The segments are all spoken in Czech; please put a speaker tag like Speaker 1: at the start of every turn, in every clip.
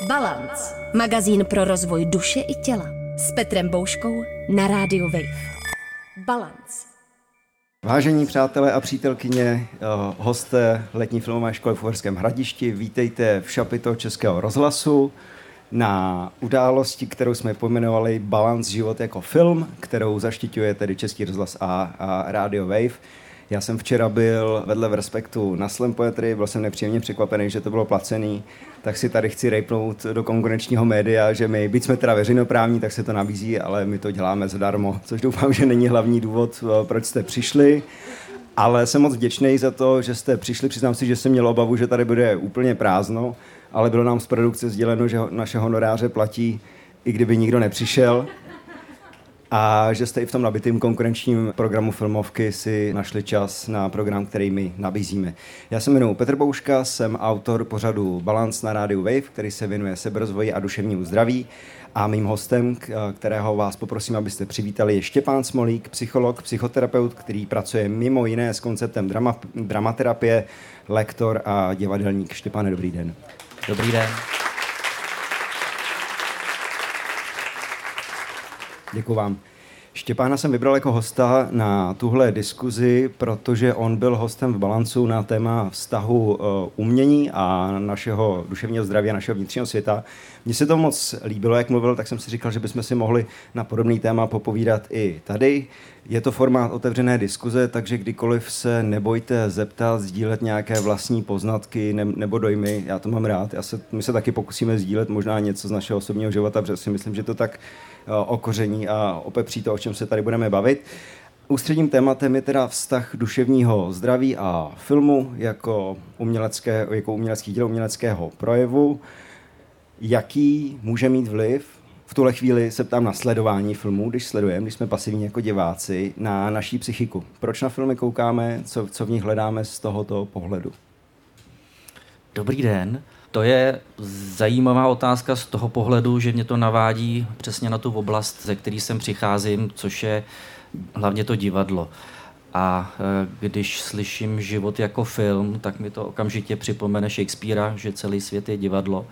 Speaker 1: Balance. Magazín pro rozvoj duše i těla. S Petrem Bouškou na rádiu Wave. Balance.
Speaker 2: Vážení přátelé a přítelkyně, eh, hosté letní filmové školy v Uherském hradišti, vítejte v šapito Českého rozhlasu na události, kterou jsme pojmenovali Balance život jako film, kterou zaštiťuje tedy Český rozhlas a, a Radio Wave. Já jsem včera byl vedle v Respektu na Slam Poetry, byl jsem nepříjemně překvapený, že to bylo placený, tak si tady chci rejpnout do konkurenčního média, že my, byť jsme teda veřejnoprávní, tak se to nabízí, ale my to děláme zadarmo, což doufám, že není hlavní důvod, eh, proč jste přišli. Ale jsem moc vděčný za to, že jste přišli. Přiznám si, že jsem měl obavu, že tady bude úplně prázdno, ale bylo nám z produkce sděleno, že naše honoráře platí, i kdyby nikdo nepřišel a že jste i v tom nabitém konkurenčním programu filmovky si našli čas na program, který my nabízíme. Já se jmenuji Petr Bouška, jsem autor pořadu Balance na rádiu Wave, který se věnuje seberozvoji a duševnímu zdraví. A mým hostem, kterého vás poprosím, abyste přivítali, je Štěpán Smolík, psycholog, psychoterapeut, který pracuje mimo jiné s konceptem drama, dramaterapie, lektor a divadelník. Štěpáne, dobrý den.
Speaker 3: Dobrý den.
Speaker 2: Děkuji vám. Štěpána jsem vybral jako hosta na tuhle diskuzi, protože on byl hostem v Balancu na téma vztahu uh, umění a našeho duševního zdraví a našeho vnitřního světa. Mně se to moc líbilo, jak mluvil, tak jsem si říkal, že bychom si mohli na podobný téma popovídat i tady. Je to formát otevřené diskuze, takže kdykoliv se nebojte zeptat, sdílet nějaké vlastní poznatky ne, nebo dojmy, já to mám rád. Já se, my se taky pokusíme sdílet možná něco z našeho osobního života, protože si myslím, že to tak uh, okoření a opepří to, o čem se tady budeme bavit. Ústředním tématem je teda vztah duševního zdraví a filmu jako, umělecké, jako umělecký dílo uměleckého projevu. Jaký může mít vliv v tuhle chvíli se ptám na sledování filmů, když sledujeme, když jsme pasivní jako diváci, na naší psychiku. Proč na filmy koukáme, co, co v nich hledáme z tohoto pohledu?
Speaker 3: Dobrý den. To je zajímavá otázka z toho pohledu, že mě to navádí přesně na tu oblast, ze který sem přicházím, což je hlavně to divadlo. A e, když slyším život jako film, tak mi to okamžitě připomene Shakespearea, že celý svět je divadlo.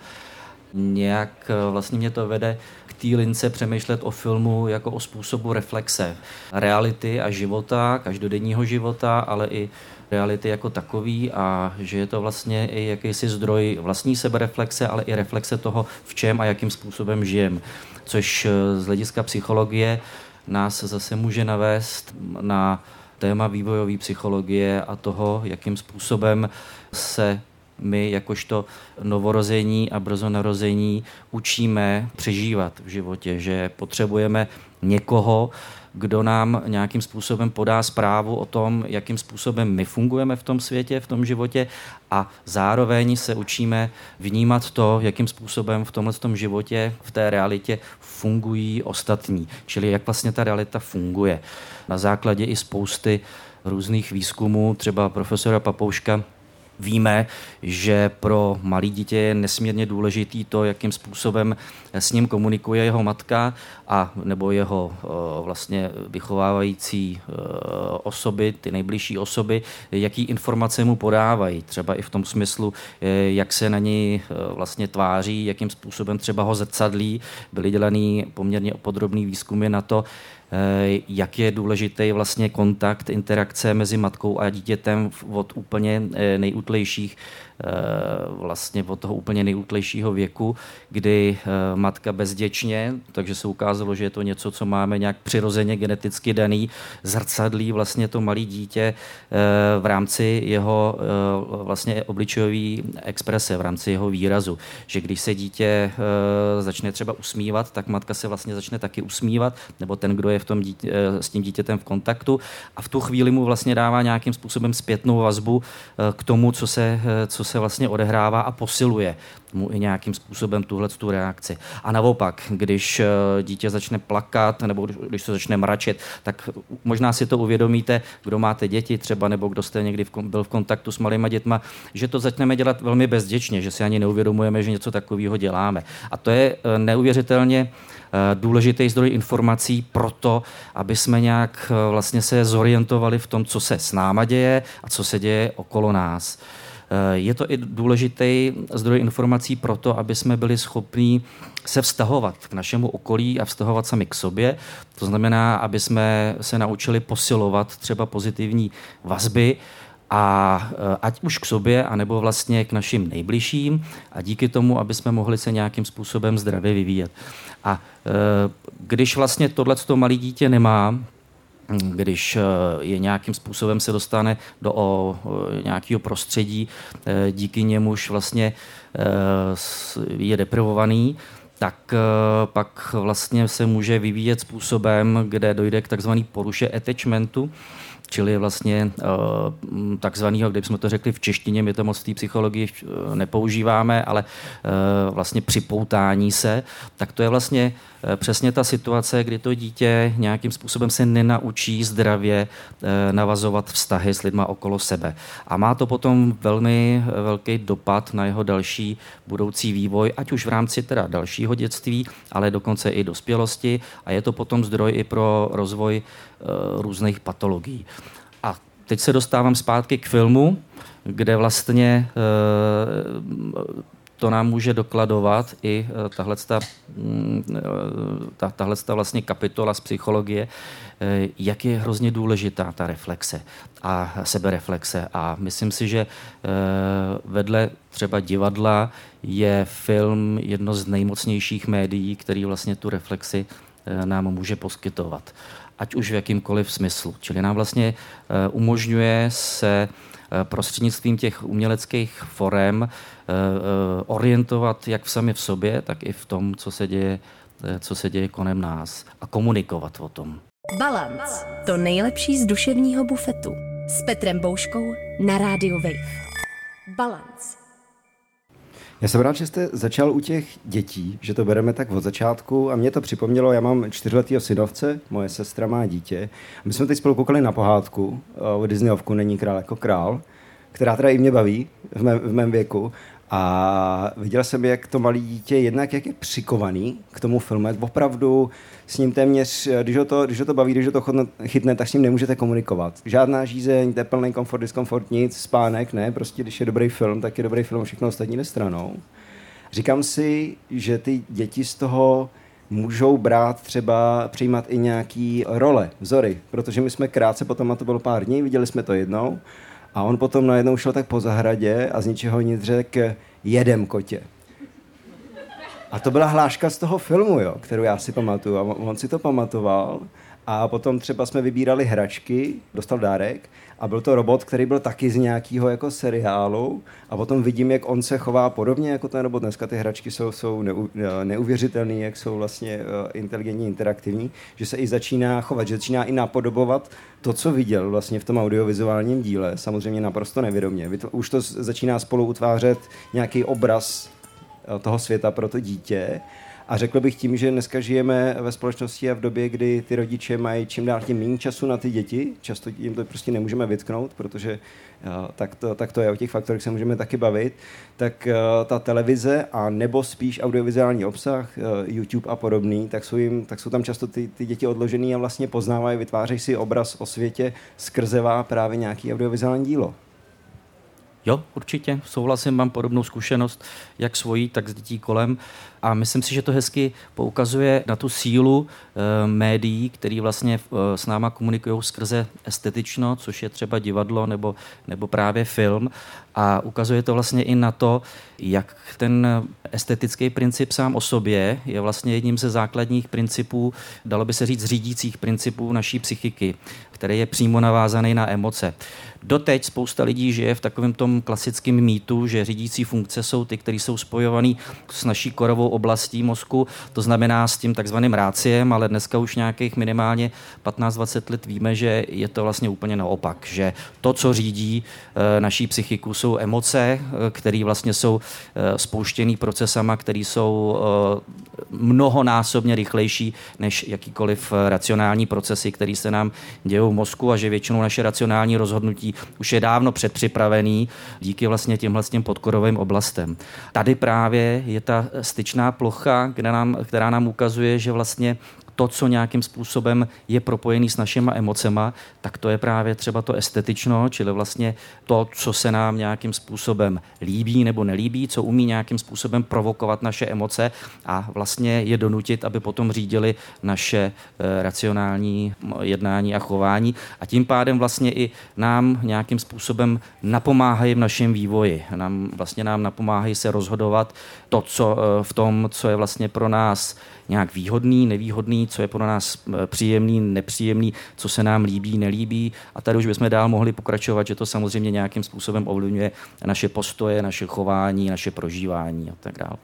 Speaker 3: Nějak e, vlastně mě to vede k té lince přemýšlet o filmu jako o způsobu reflexe reality a života, každodenního života, ale i reality jako takový a že je to vlastně i jakýsi zdroj vlastní sebereflexe, ale i reflexe toho, v čem a jakým způsobem žijem. Což eh, z hlediska psychologie nás zase může navést na téma vývojové psychologie a toho, jakým způsobem se my jakožto novorození a brzo narození učíme přežívat v životě, že potřebujeme někoho, kdo nám nějakým způsobem podá zprávu o tom, jakým způsobem my fungujeme v tom světě, v tom životě a zároveň se učíme vnímat to, jakým způsobem v tomhle tom životě, v té realitě fungují ostatní, čili jak vlastně ta realita funguje. Na základě i spousty různých výzkumů, třeba profesora Papouška Víme, že pro malý dítě je nesmírně důležitý to, jakým způsobem s ním komunikuje jeho matka a nebo jeho eh, vlastně vychovávající eh, osoby, ty nejbližší osoby, jaký informace mu podávají. Třeba i v tom smyslu, eh, jak se na něj vlastně tváří, jakým způsobem třeba ho zrcadlí. Byly dělaný poměrně podrobný výzkumy na to, jak je důležitý vlastně kontakt, interakce mezi matkou a dítětem od úplně eh, nejútlejších Eh, vlastně od toho úplně nejútlejšího věku, kdy eh, matka bezděčně, takže se ukázalo, že je to něco, co máme nějak přirozeně geneticky daný, zrcadlí vlastně to malé dítě eh, v rámci jeho vlastně obličejové exprese, v rámci jeho výrazu. Že když se dítě začne třeba usmívat, tak matka se vlastně začne taky usmívat, nebo ten, kdo je v tom dítě, s tím dítětem v kontaktu a v tu chvíli mu vlastně dává nějakým způsobem zpětnou vazbu k tomu, co se, co se vlastně odehrává a posiluje mu i nějakým způsobem tuhle tu reakci. A naopak, když eh, dítě začne plakat nebo když se začne mračet, tak možná si to uvědomíte, kdo máte děti třeba nebo kdo jste někdy byl v kontaktu s malýma dětma, že to začneme dělat velmi bezděčně, že si ani neuvědomujeme, že něco takového děláme. A to je eh, neuvěřitelně eh, důležitý zdroj informací pro to, aby jsme nějak vlastně se zorientovali v tom, co se s náma děje a co se děje okolo nás. Je to i důležitý zdroj informací pro to, aby jsme byli schopní se vztahovat k našemu okolí a vztahovat sami k sobě. To znamená, aby jsme se naučili posilovat třeba pozitivní vazby, a eh, ať už k sobě, anebo vlastně k našim nejbližším a díky tomu, aby jsme mohli se nějakým způsobem zdravě vyvíjet. A eh, když vlastně tohle malé dítě nemá, když eh, je nějakým způsobem se dostane do o, nějakého prostředí, díky němuž vlastně je deprivovaný, tak pak vlastně se může vyvíjet způsobem, kde dojde k takzvané poruše attachmentu, čili vlastně eh, takzvaného, kdybychom to řekli v češtině, my to moc v té psychologii eh, nepoužíváme, ale eh, vlastně připoutání se, tak to je vlastně přesně ta situace, kdy to dítě nějakým způsobem se nenaučí zdravě navazovat vztahy s lidma okolo sebe. A má to potom velmi velký dopad na jeho další budoucí vývoj, ať už v rámci teda dalšího dětství, ale dokonce i dospělosti a je to potom zdroj i pro rozvoj různých patologií. A teď se dostávám zpátky k filmu, kde vlastně eh, to nám může dokladovat i eh, tahle mm, eh, tahle vlastně kapitola z psychologie, jak je hrozně důležitá ta reflexe a sebereflexe. A myslím si, že vedle třeba divadla je film jedno z nejmocnějších médií, který vlastně tu reflexi nám může poskytovat ať už v jakýmkoliv smyslu. Čili nám vlastně eh, umožňuje se eh, prostřednictvím těch uměleckých forem eh, orientovat jak v sami v sobě, tak i v tom, co se děje, co se děje konem nás a komunikovat o tom.
Speaker 1: Balance. To nejlepší z duševního bufetu. S Petrem Bouškou na rádiu Wave. Balance.
Speaker 2: Já jsem rád, že jste začal u těch dětí, že to bereme tak od začátku a mě to připomnělo, já mám čtyřletýho synovce, moje sestra má dítě. My jsme teď spolu koukali na pohádku o Disneyovku Není král jako král, která teda i mě baví v mém, v mém věku. A viděl jsem, jak to malé dítě jednak jak je přikovaný k tomu filmu, opravdu s ním téměř, když ho to, když ho to baví, když ho to chytne, tak s ním nemůžete komunikovat. Žádná žízeň, teplný komfort, diskomfort, nic, spánek, ne, prostě když je dobrý film, tak je dobrý film, všechno ostatní jde stranou. Říkám si, že ty děti z toho můžou brát třeba, přijímat i nějaký role, vzory, protože my jsme krátce potom, a to bylo pár dní, viděli jsme to jednou, a on potom najednou šel tak po zahradě a z ničeho nic řekl, jedem kotě. A to byla hláška z toho filmu, jo, kterou já si pamatuju. A on si to pamatoval. A potom třeba jsme vybírali hračky, dostal dárek a byl to robot, který byl taky z nějakého jako seriálu a potom vidím, jak on se chová podobně jako ten robot. Dneska ty hračky jsou, jsou neu, neuvěřitelné, jak jsou vlastně uh, inteligentní, interaktivní, že se i začíná chovat, že začíná i napodobovat to, co viděl vlastně v tom audiovizuálním díle, samozřejmě naprosto nevědomě. Už to začíná spolu utvářet nějaký obraz uh, toho světa pro to dítě a řekl bych tím, že dneska žijeme ve společnosti a v době, kdy ty rodiče mají čím dál tím méně času na ty děti, často jim to prostě nemůžeme vytknout, protože eh, tak to, tak to je, o těch faktorech se můžeme taky bavit, tak eh, ta televize a nebo spíš audiovizuální obsah, eh, YouTube a podobný, tak jsou, jim, tak jsou tam často ty, ty děti odložený a vlastně poznávají, vytvářejí si obraz o světě skrzevá právě nějaký audiovizuální dílo.
Speaker 3: Jo, určitě, souhlasím, mám podobnou zkušenost, jak svojí, tak s dětí kolem. A myslím si, že to hezky poukazuje na tu sílu e, médií, který vlastně e, s náma komunikují skrze estetično, což je třeba divadlo nebo, nebo právě film. A ukazuje to vlastně i na to, jak ten estetický princip sám o sobě je vlastně jedním ze základních principů, dalo by se říct, řídících principů naší psychiky, který je přímo navázaný na emoce. Doteď spousta lidí žije v takovém tom klasickém mýtu, že řídící funkce jsou ty, které jsou spojované s naší korovou oblastí mozku, to znamená s tím takzvaným ráciem, ale dneska už nějakých minimálně 15-20 let víme, že je to vlastně úplně naopak, že to, co řídí e, naší psychiku, jsou emoce, e, které vlastně jsou e, spouštěný procesama, které jsou mnohonásobně rychlejší než jakýkoliv racionální procesy, které se nám dějí v mozku a že většinou naše racionální rozhodnutí už je dávno předpřipravený díky vlastně těmhle těm podkorovým oblastem. Tady právě je ta styčná plocha, která nám, která nám ukazuje, že vlastně to, co nějakým způsobem je propojený s našimi emocema, tak to je právě třeba to estetično, čili vlastně to, co se nám nějakým způsobem líbí nebo nelíbí, co umí nějakým způsobem provokovat naše emoce a vlastně je donutit, aby potom řídili naše eh, racionální jednání a chování a tím pádem vlastně i nám nějakým způsobem napomáhají v našem vývoji. Nám, vlastně nám napomáhají se rozhodovat to, co eh, v tom, co je vlastně pro nás nějak výhodný, nevýhodný, co je pro nás eh, příjemný, nepříjemný, co se nám líbí, nelíbí. A tady už bychom dál mohli pokračovat, že to samozřejmě nějakým způsobem ovlivňuje naše postoje, naše chování, naše prožívání a tak dále.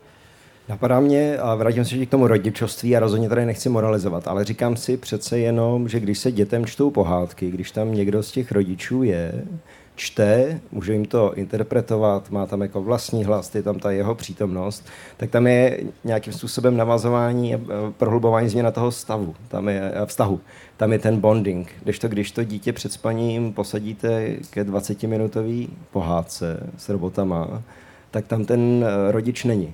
Speaker 2: Napadá mě, a vrátím se k tomu rodičovství a rozhodně tady nechci moralizovat, ale říkám si přece jenom, že když se dětem čtou pohádky, když tam někdo z těch rodičů je, čte, může jim to interpretovat, má tam jako vlastní hlas, je tam ta jeho přítomnost, tak tam je nějakým způsobem navazování a prohlubování změna toho stavu, tam je vztahu. Tam je ten bonding. Když to, když to dítě před spaním posadíte ke 20-minutové pohádce s robotama, tak tam ten eh, rodič není.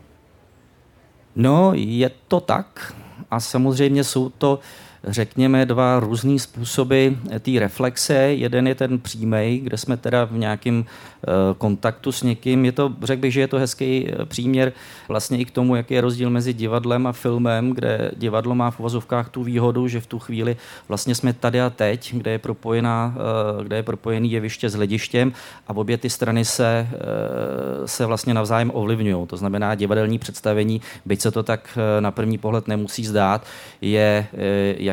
Speaker 3: No, je to tak. A samozřejmě jsou to řekněme, dva různé způsoby té reflexe. Jeden je ten přímý, kde jsme teda v nějakém eh, kontaktu s někým. Je to, řekl bych, že je to hezký eh, příměr vlastně i k tomu, jaký je rozdíl mezi divadlem a filmem, kde divadlo má v uvozovkách tu výhodu, že v tu chvíli vlastně jsme tady a teď, kde je, propojená, eh, kde je propojený jeviště s hledištěm a obě ty strany se, se vlastně navzájem ovlivňují. To znamená, divadelní představení, byť se to tak na první pohled nemusí zdát, je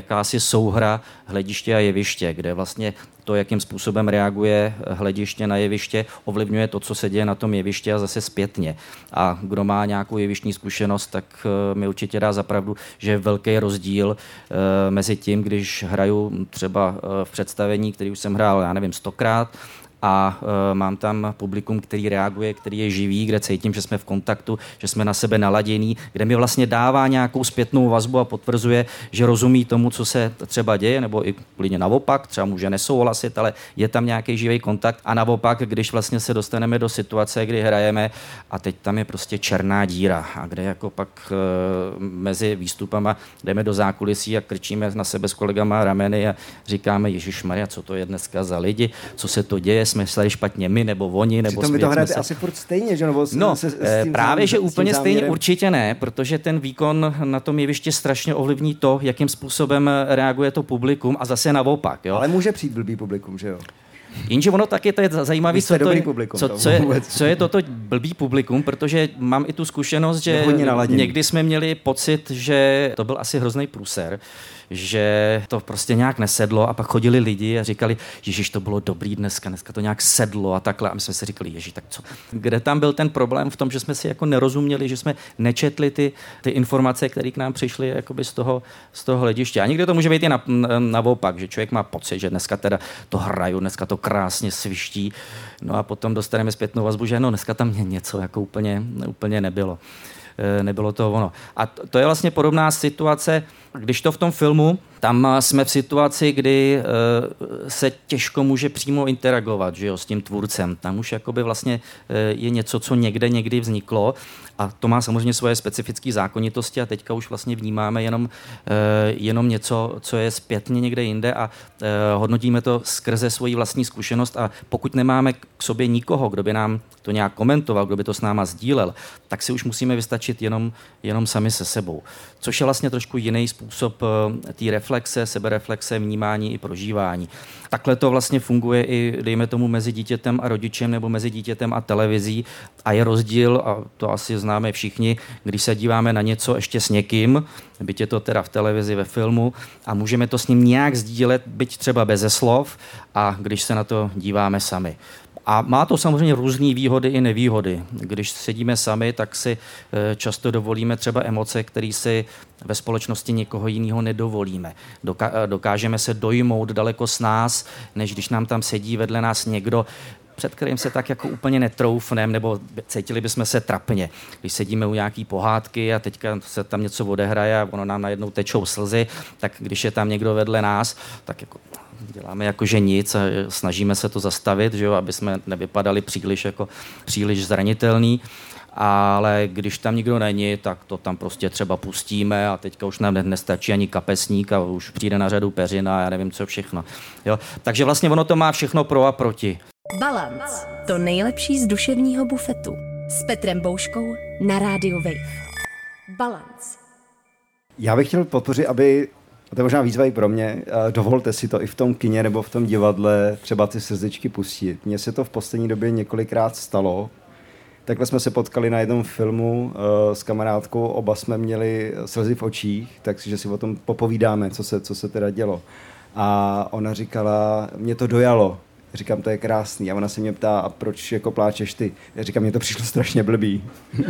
Speaker 3: jakási souhra hlediště a jeviště, kde vlastně to, jakým způsobem reaguje hlediště na jeviště, ovlivňuje to, co se děje na tom jeviště a zase zpětně. A kdo má nějakou jevištní zkušenost, tak eh, mi určitě dá zapravdu, že je velký rozdíl eh, mezi tím, když hraju třeba eh, v představení, který už jsem hrál, já nevím, stokrát, a uh, mám tam publikum, který reaguje, který je živý, kde cítím, že jsme v kontaktu, že jsme na sebe naladění, kde mi vlastně dává nějakou zpětnou vazbu a potvrzuje, že rozumí tomu, co se třeba děje, nebo i klidně naopak, třeba může nesouhlasit, ale je tam nějaký živý kontakt. A naopak, když vlastně se dostaneme do situace, kdy hrajeme a teď tam je prostě černá díra a kde jako pak uh, mezi výstupama jdeme do zákulisí a krčíme na sebe s kolegama rameny a říkáme, Ježíš Maria, co to je dneska za lidi, co se to děje, jsme mysleli špatně my, nebo oni, nebo
Speaker 2: Přitom vy to hrajete se... asi furt stejně, že? Nebo
Speaker 3: no, se, s eh, tím právě, že úplně stejně určitě ne, protože ten výkon na tom jevišti strašně ovlivní to, jakým způsobem reaguje to publikum a zase naopak. Jo?
Speaker 2: Ale může přijít blbý publikum, že jo?
Speaker 3: Jenže ono taky to je zajímavé, co, to je, publikum, co, co, je, co je toto blbý publikum, protože mám i tu zkušenost, že někdy jsme měli pocit, že to byl asi hrozný průser, že to prostě nějak nesedlo a pak chodili lidi a říkali, Ježíš, to bylo dobrý dneska, dneska to nějak sedlo a takhle. A my jsme si říkali, Ježíš, tak co? Kde tam byl ten problém v tom, že jsme si jako nerozuměli, že jsme nečetli ty, ty informace, které k nám přišly z toho, z toho hlediště. A někdy to může být i na, naopak, že člověk má pocit, že dneska teda to hraju, dneska to krásně sviští, no a potom dostaneme zpětnou vazbu, že no, dneska tam něco jako úplně, úplně nebylo. E, nebylo to ono. A to je vlastně podobná situace, když to v tom filmu, tam jsme v situaci, kdy e, se těžko může přímo interagovat že jo, s tím tvůrcem. Tam už jakoby vlastně e, je něco, co někde někdy vzniklo a to má samozřejmě svoje specifické zákonitosti a teďka už vlastně vnímáme jenom, jenom něco, co je zpětně někde jinde a hodnotíme to skrze svoji vlastní zkušenost a pokud nemáme k sobě nikoho, kdo by nám to nějak komentoval, kdo by to s náma sdílel, tak si už musíme vystačit jenom, jenom sami se sebou. Což je vlastně trošku jiný způsob eh, té reflexe, sebereflexe, vnímání i prožívání. Takhle to vlastně funguje i, dejme tomu, mezi dítětem a rodičem nebo mezi dítětem a televizí. A je rozdíl, a to asi známe všichni, když se díváme na něco ještě s někým, byť je to teda v televizi, ve filmu, a můžeme to s ním nějak sdílet, byť třeba beze slov, a když se na to díváme sami. A má to samozřejmě různé výhody i nevýhody. Když sedíme sami, tak si eh, často dovolíme třeba emoce, které si ve společnosti někoho jiného nedovolíme. Eh, dokážeme se dojmout daleko s nás, než když nám tam sedí vedle nás někdo, před kterým se tak jako úplně netroufnem, nebo cítili bychom se trapně. Když sedíme u nějaký pohádky a teďka se tam něco odehraje a ono nám najednou tečou slzy, tak když je tam někdo vedle nás, tak jako děláme jako že nic a snažíme se to zastavit, že jo, aby jsme nevypadali příliš, jako, příliš zranitelný. ale když tam nikdo není, tak to tam prostě třeba pustíme a teďka už nám nestačí ani kapesník a už přijde na řadu peřina a já nevím co všechno. Jo? Takže vlastně ono to má všechno pro a proti.
Speaker 1: Balance. To nejlepší z duševního bufetu. S Petrem Bouškou na rádiu Wave. Balance.
Speaker 2: Já bych chtěl podpořit, aby a to je možná výzva i pro mě. Dovolte si to i v tom kině nebo v tom divadle třeba ty srdečky pustit. Mně se to v poslední době několikrát stalo. Takhle jsme se potkali na jednom filmu uh, s kamarádkou, oba jsme měli slzy v očích, takže si o tom popovídáme, co se, co se teda dělo. A ona říkala, mě to dojalo, Říkám, to je krásný. A ona se mě ptá, a proč jako pláčeš ty? Já říkám, mě to přišlo strašně blbý.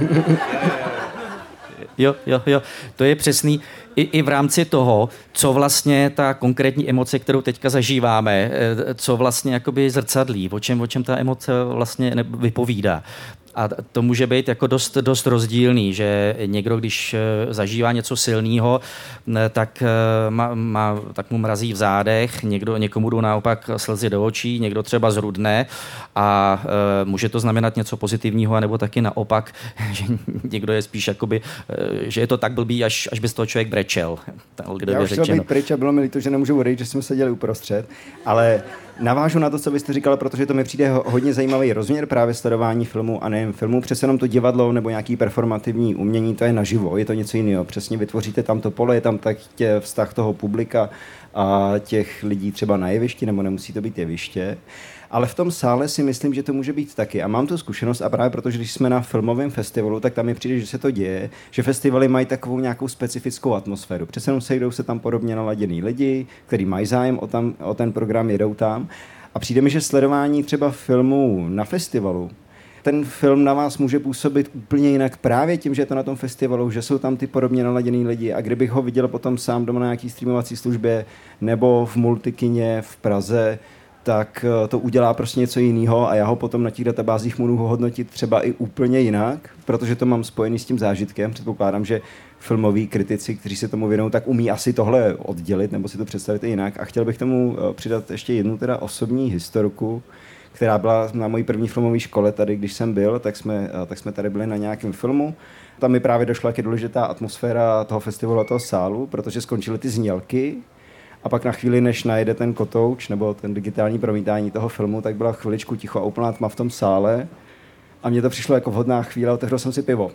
Speaker 3: jo, jo, jo. To je přesný. I, I v rámci toho, co vlastně ta konkrétní emoce, kterou teďka zažíváme, eh, co vlastně jakoby zrcadlí, o čem, o čem ta emoce vlastně vypovídá. A to může být jako dost, dost rozdílný, že někdo, když eh, zažívá něco silného, tak, eh, má, má, tak mu mrazí v zádech, někdo, někomu jdou naopak slzy do očí, někdo třeba zrudne a e, může to znamenat něco pozitivního, nebo taky naopak, že někdo je spíš jakoby, že je to tak blbý, až, až by z toho člověk brečel.
Speaker 2: Já už chtěl být pryč a bylo mi líto, že nemůžu odejít, že jsme seděli uprostřed, ale navážu na to, co byste říkal, protože to mi přijde hodně zajímavý rozměr právě sledování filmu a nejen filmu. Přece jenom to divadlo nebo nějaký performativní umění, to je naživo, je to něco jiného. Přesně vytvoříte tam to pole, je tam tak vztah toho publika a těch lidí třeba na jevišti, nebo nemusí to být jeviště. Ale v tom sále si myslím, že to může být taky. A mám tu zkušenost a právě protože, když jsme na filmovém festivalu, tak tam mi přijde, že se to děje, že festivaly mají takovou nějakou specifickou atmosféru. Přece jenom sejdou se tam podobně naladěný lidi, kteří mají zájem o, tam, o ten program, jedou tam. A přijde mi, že sledování třeba filmů na festivalu, ten film na vás může působit úplně jinak právě tím, že je to na tom festivalu, že jsou tam ty podobně naladěný lidi a kdybych ho viděl potom sám doma na nějaký streamovací službě nebo v multikině v Praze, tak eh, to udělá prostě něco jiného a já ho potom na těch databázích můžu hodnotit třeba i úplně jinak, protože to mám spojený s tím zážitkem. Předpokládám, že filmoví kritici, kteří se tomu věnují, tak umí asi tohle oddělit nebo si to představit i jinak. A chtěl bych tomu eh, přidat ještě jednu teda osobní historku, která byla na mojí první filmové škole tady, když jsem byl, tak jsme, eh, tak jsme tady byli na nějakém filmu. Tam mi právě došla, jak je důležitá atmosféra toho festivalu a toho sálu, protože skončily ty znělky, a pak na chvíli, než najede ten kotouč nebo ten digitální promítání toho filmu, tak byla chviličku ticho a úplná tma v tom sále a mně to přišlo jako vhodná chvíle, otevřel jsem si pivo.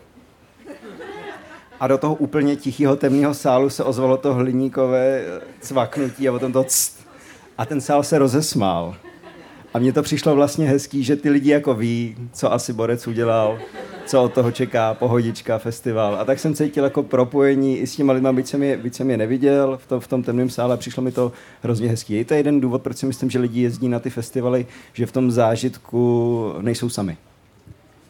Speaker 2: A do toho úplně tichého temného sálu se ozvalo to hliníkové cvaknutí a potom to cst. A ten sál se rozesmál. A mně to přišlo vlastně hezký, že ty lidi jako ví, co asi Borec udělal, co od toho čeká, pohodička, festival. A tak jsem cítil jako propojení i s těma lidmi, byť jsem je, byť jsem je neviděl v tom, v tom temném sále, přišlo mi to hrozně hezký. Je to jeden důvod, proč si myslím, že lidi jezdí na ty festivaly, že v tom zážitku nejsou sami.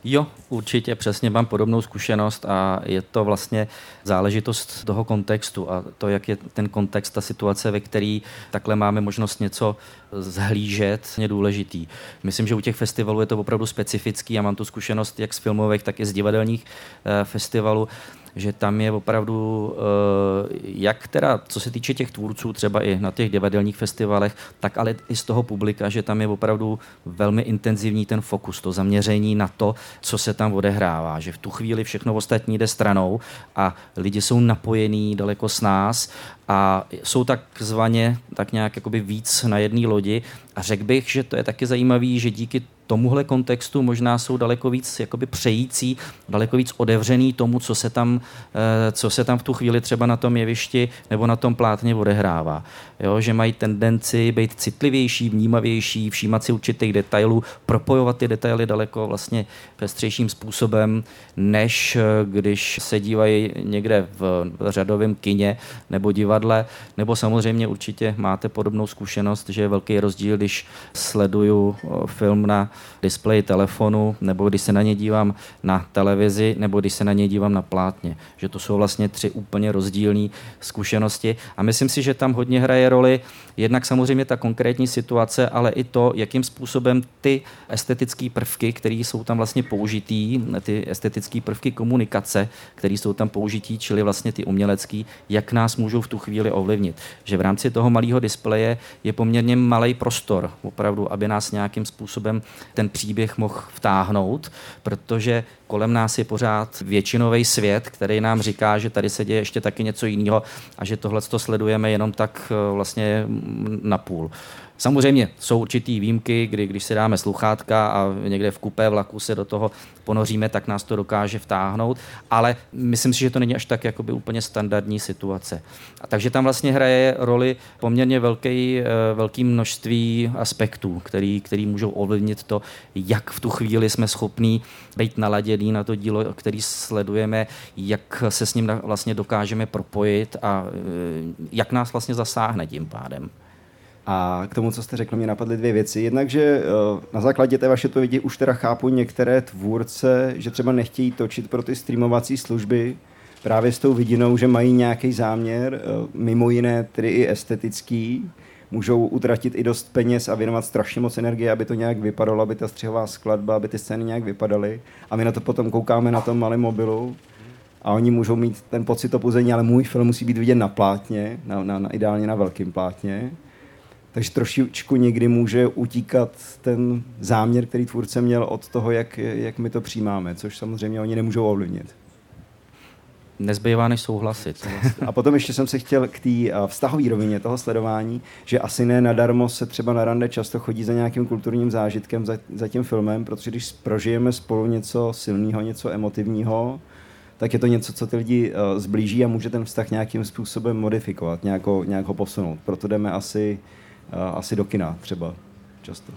Speaker 3: Jo, určitě přesně mám podobnou zkušenost a je to vlastně záležitost toho kontextu a to, jak je ten kontext, ta situace, ve který takhle máme možnost něco zhlížet, je důležitý. Myslím, že u těch festivalů je to opravdu specifický. Já mám tu zkušenost jak z filmových, tak i z divadelních eh, festivalů že tam je opravdu, eh, jak teda, co se týče těch tvůrců, třeba i na těch divadelních festivalech, tak ale i z toho publika, že tam je opravdu velmi intenzivní ten fokus, to zaměření na to, co se tam odehrává, že v tu chvíli všechno ostatní jde stranou a lidi jsou napojení daleko s nás a jsou takzvaně tak nějak jakoby víc na jedné lodi a řekl bych, že to je taky zajímavý, že díky tomuhle kontextu možná jsou daleko víc jakoby přející, daleko víc otevřený tomu, co se, tam, eh, co se tam v tu chvíli třeba na tom jevišti nebo na tom plátně odehrává. Jo, že mají tendenci být citlivější, vnímavější, všímat si určitých detailů, propojovat ty detaily daleko vlastně pestřejším způsobem, než eh, když se dívají někde v řadovém kině nebo divadle, nebo samozřejmě určitě máte podobnou zkušenost, že je velký rozdíl, když sleduju eh, film na displeji telefonu, nebo když se na ně dívám na televizi, nebo když se na ně dívám na plátně. Že to jsou vlastně tři úplně rozdílné zkušenosti. A myslím si, že tam hodně hraje roli jednak samozřejmě ta konkrétní situace, ale i to, jakým způsobem ty estetické prvky, které jsou tam vlastně použitý, ty estetické prvky komunikace, které jsou tam použitý, čili vlastně ty umělecký, jak nás můžou v tu chvíli ovlivnit. Že v rámci toho malého displeje je poměrně malý prostor, opravdu, aby nás nějakým způsobem ten příběh mohl vtáhnout, protože kolem nás je pořád většinový svět, který nám říká, že tady se děje ještě taky něco jiného a že tohle to sledujeme jenom tak eh, vlastně na půl. Samozřejmě jsou určitý výjimky, kdy když si dáme sluchátka a někde v kupé vlaku se do toho ponoříme, tak nás to dokáže vtáhnout, ale myslím si, že to není až tak jakoby úplně standardní situace. A takže tam vlastně hraje roli poměrně velký, eh, velký množství aspektů, který, který můžou ovlivnit to, jak v tu chvíli jsme schopní být naladěný na to dílo, který sledujeme, jak se s ním vlastně dokážeme propojit a eh, jak nás vlastně zasáhne tím pádem.
Speaker 2: A k tomu, co jste řekl, mě napadly dvě věci. Jednak, že eh, na základě té vaše odpovědi už teda chápu některé tvůrce, že třeba nechtějí točit pro ty streamovací služby právě s tou vidinou, že mají nějaký záměr, eh, mimo jiné tedy i estetický, můžou utratit i dost peněz a věnovat strašně moc energie, aby to nějak vypadalo, aby ta střihová skladba, aby ty scény nějak vypadaly. A my na to potom koukáme na tom malém mobilu a oni můžou mít ten pocit opuzení, ale můj film musí být vidět na plátně, na, na, na, ideálně na velkém plátně. Takže trošičku někdy může utíkat ten záměr, který tvůrce měl od toho, jak, jak my to přijímáme, což samozřejmě oni nemůžou ovlivnit.
Speaker 3: Nezbývá než souhlasit.
Speaker 2: A potom ještě jsem se chtěl k té vztahové rovině toho sledování, že asi ne nadarmo se třeba na rande často chodí za nějakým kulturním zážitkem, za, za tím filmem, protože když prožijeme spolu něco silného, něco emotivního, tak je to něco, co ty lidi uh, zblíží a může ten vztah nějakým způsobem modifikovat, nějak ho, nějak ho posunout. Proto jdeme asi asi do kina třeba často.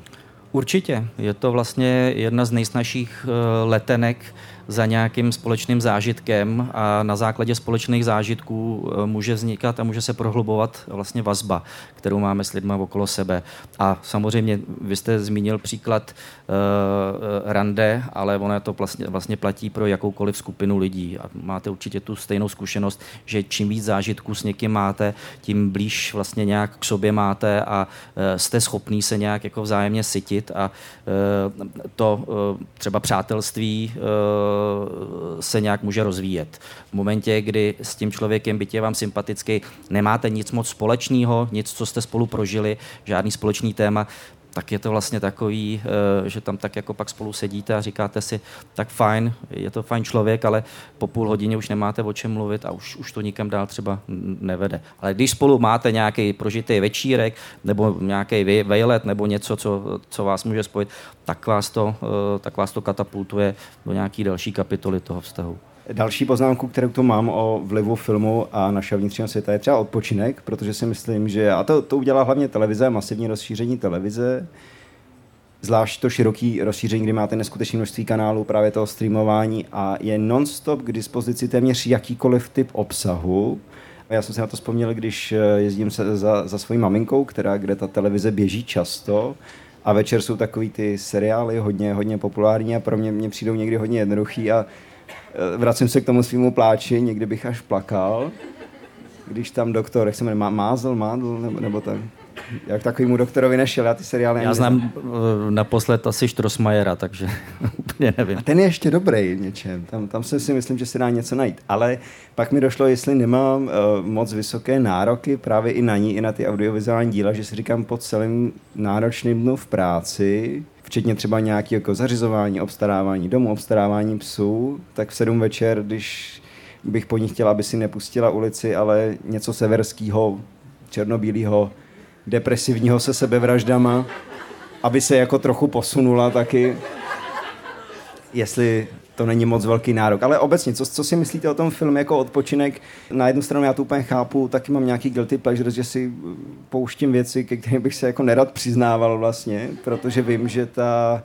Speaker 3: Určitě. Je to vlastně jedna z nejsnažších eh, letenek za nějakým společným zážitkem a na základě společných zážitků eh, může vznikat a může se prohlubovat vlastně vazba, kterou máme s lidmi okolo sebe. A samozřejmě vy jste zmínil příklad uh, rande, ale ono to vlastně, vlastně platí pro jakoukoliv skupinu lidí. A máte určitě tu stejnou zkušenost, že čím víc zážitků s někým máte, tím blíž vlastně nějak k sobě máte a uh, jste schopný se nějak jako vzájemně sytit a uh, to uh, třeba přátelství uh, se nějak může rozvíjet. V momentě, kdy s tím člověkem, je vám sympatický, nemáte nic moc společného, nic, co jste spolu prožili, žádný společný téma, tak je to vlastně takový, eh, že tam tak jako pak spolu sedíte a říkáte si, tak fajn, je to fajn člověk, ale po půl hodině už nemáte o čem mluvit a už, už to nikam dál třeba nevede. Ale když spolu máte nějaký prožitý večírek nebo nějaký vejlet nebo něco, co, co vás může spojit, tak vás, to, eh, tak vás to katapultuje do nějaký další kapitoly toho vztahu.
Speaker 2: Další poznámku, kterou tu mám o vlivu filmu a našeho vnitřního světa, je třeba odpočinek, protože si myslím, že, a to, to udělá hlavně televize, masivní rozšíření televize, zvlášť to široký rozšíření, kdy máte neskutečné množství kanálů právě toho streamování a je non-stop k dispozici téměř jakýkoliv typ obsahu. Já jsem si na to vzpomněl, když eh, jezdím se za, za svojí maminkou, která, kde ta televize běží často a večer jsou takový ty seriály hodně, hodně populární a pro mě, mě přijdou někdy hodně jednoduchý a vracím se k tomu svýmu pláči, někdy bych až plakal, když tam doktor, jak se jmenuje, Mázel, Mádl, nebo, nebo tak, jak takovýmu doktorovi nešel, já ty seriály
Speaker 3: Já znám uh, naposled asi Štrosmajera, takže úplně nevím.
Speaker 2: A ten je ještě dobrý v něčem, tam, tam se si myslím, že se dá něco najít, ale pak mi došlo, jestli nemám uh, moc vysoké nároky právě i na ní, i na ty audiovizuální díla, že si říkám po celém náročným dnu v práci, včetně třeba nějaký jako zařizování, obstarávání domu, obstarávání psů, tak v sedm večer, když bych po ní chtěla, aby si nepustila ulici, ale něco severského, černobílého, depresivního se sebevraždama, aby se jako trochu posunula taky. Jestli to není moc velký nárok. Ale obecně, co, co si myslíte o tom filmu jako odpočinek? Na jednu stranu já to úplně chápu, taky mám nějaký guilty pleasure, že si pouštím věci, ke kterým bych se jako nerad přiznával vlastně, protože vím, že ta...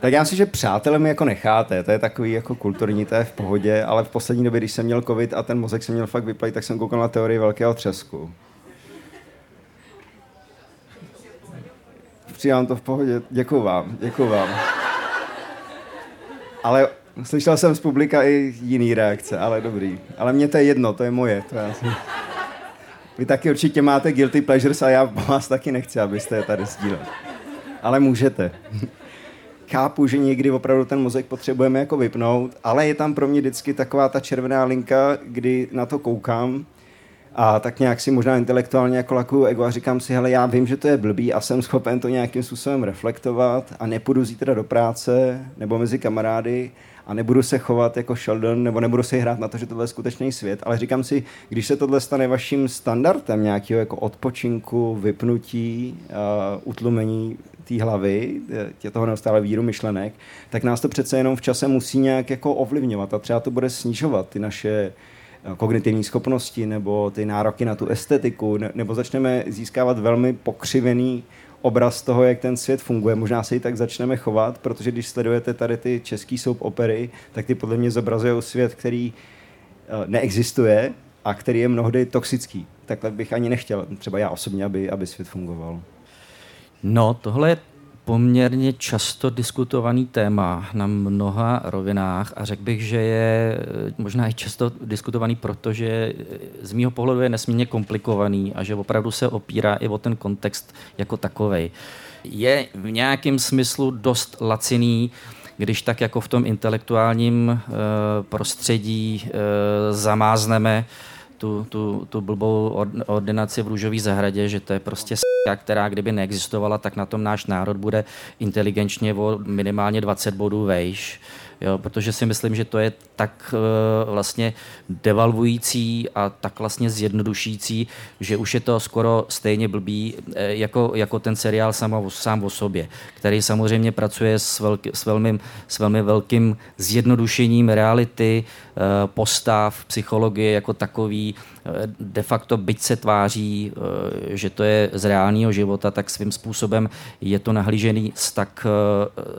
Speaker 2: Tak já si, že přátelé mi jako necháte, to je takový jako kulturní, to je v pohodě, ale v poslední době, když jsem měl covid a ten mozek jsem měl fakt vyplejt, tak jsem koukal na teorii velkého třesku. Přijám to v pohodě. Děkuju vám, děkuju vám. Ale slyšel jsem z publika i jiný reakce, ale dobrý. Ale mně to je jedno, to je moje. To já jsem... Vy taky určitě máte guilty pleasures a já vás taky nechci, abyste je tady sdíleli. Ale můžete. Chápu, že někdy opravdu ten mozek potřebujeme jako vypnout, ale je tam pro mě vždycky taková ta červená linka, kdy na to koukám a tak nějak si možná intelektuálně jako lakuju ego a říkám si, hele, já vím, že to je blbý a jsem schopen to nějakým způsobem reflektovat a nepůjdu zítra do práce nebo mezi kamarády a nebudu se chovat jako Sheldon, nebo nebudu si hrát na to, že tohle je skutečný svět, ale říkám si, když se tohle stane vaším standardem nějakého jako odpočinku, vypnutí, uh, utlumení té hlavy, tě toho neustále víru myšlenek, tak nás to přece jenom v čase musí nějak jako ovlivňovat a třeba to bude snižovat ty naše kognitivní schopnosti nebo ty nároky na tu estetiku, nebo začneme získávat velmi pokřivený obraz toho, jak ten svět funguje. Možná se i tak začneme chovat, protože když sledujete tady ty český soap opery, tak ty podle mě zobrazují svět, který eh, neexistuje a který je mnohdy toxický. Takhle bych ani nechtěl, třeba já osobně, aby, aby svět fungoval.
Speaker 3: No, tohle je poměrně často diskutovaný téma na mnoha rovinách a řekl bych, že je eh, možná i často diskutovaný, protože eh, z mýho pohledu je nesmírně komplikovaný a že opravdu se opírá i o ten kontext jako takový. Je v nějakém smyslu dost laciný, když tak jako v tom intelektuálním eh, prostředí zamázneme tu, tu, tu blbou ordinaci v růžové zahradě, že to je prostě s***a, která kdyby neexistovala, tak na tom náš národ bude inteligenčně o minimálně 20 bodů vejš jo, protože si myslím, že to je tak uh, vlastně devalvující a tak vlastně zjednodušící, že už je to skoro stejně blbý uh, jako, jako ten seriál sám o, sám o sobě, který samozřejmě pracuje s, velký, s, velmi, s velmi velkým zjednodušením reality, uh, postav, psychologie jako takový, de facto byť se tváří, že to je z reálného života, tak svým způsobem je to nahlížený z tak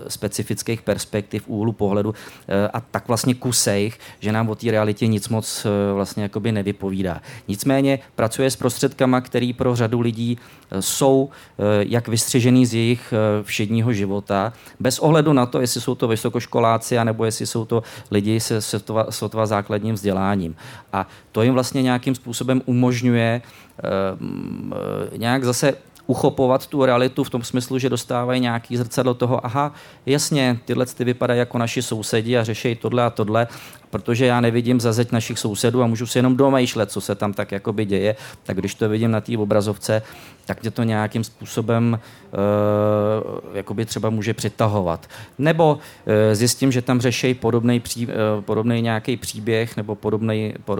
Speaker 3: specifických perspektiv, úhlu pohledu, Eh, a tak vlastně kusejch, že nám o té realitě nic moc eh, vlastně jakoby nevypovídá. Nicméně pracuje s prostředkama, který pro řadu lidí eh, jsou jak vystřižený z jejich všedního života, bez ohledu na to, jestli jsou to vysokoškoláci, anebo jestli jsou to lidi se sotva, sotva základním vzděláním. A to jim vlastně nějakým způsobem umožňuje nějak zase uchopovat tu realitu v tom smyslu, že dostávají nějaký zrcadlo toho, aha, jasně, tyhle ty vypadají jako naši sousedi a řeší tohle a tohle, protože já nevidím za zeď našich sousedů a můžu si jenom domýšlet, co se tam tak jakoby děje, tak když to vidím na té obrazovce, tak mě to nějakým způsobem uh, jakoby třeba může přitahovat. Nebo uh, zjistím, že tam řeší podobný, pří, podobný nějaký příběh nebo podobný, pod,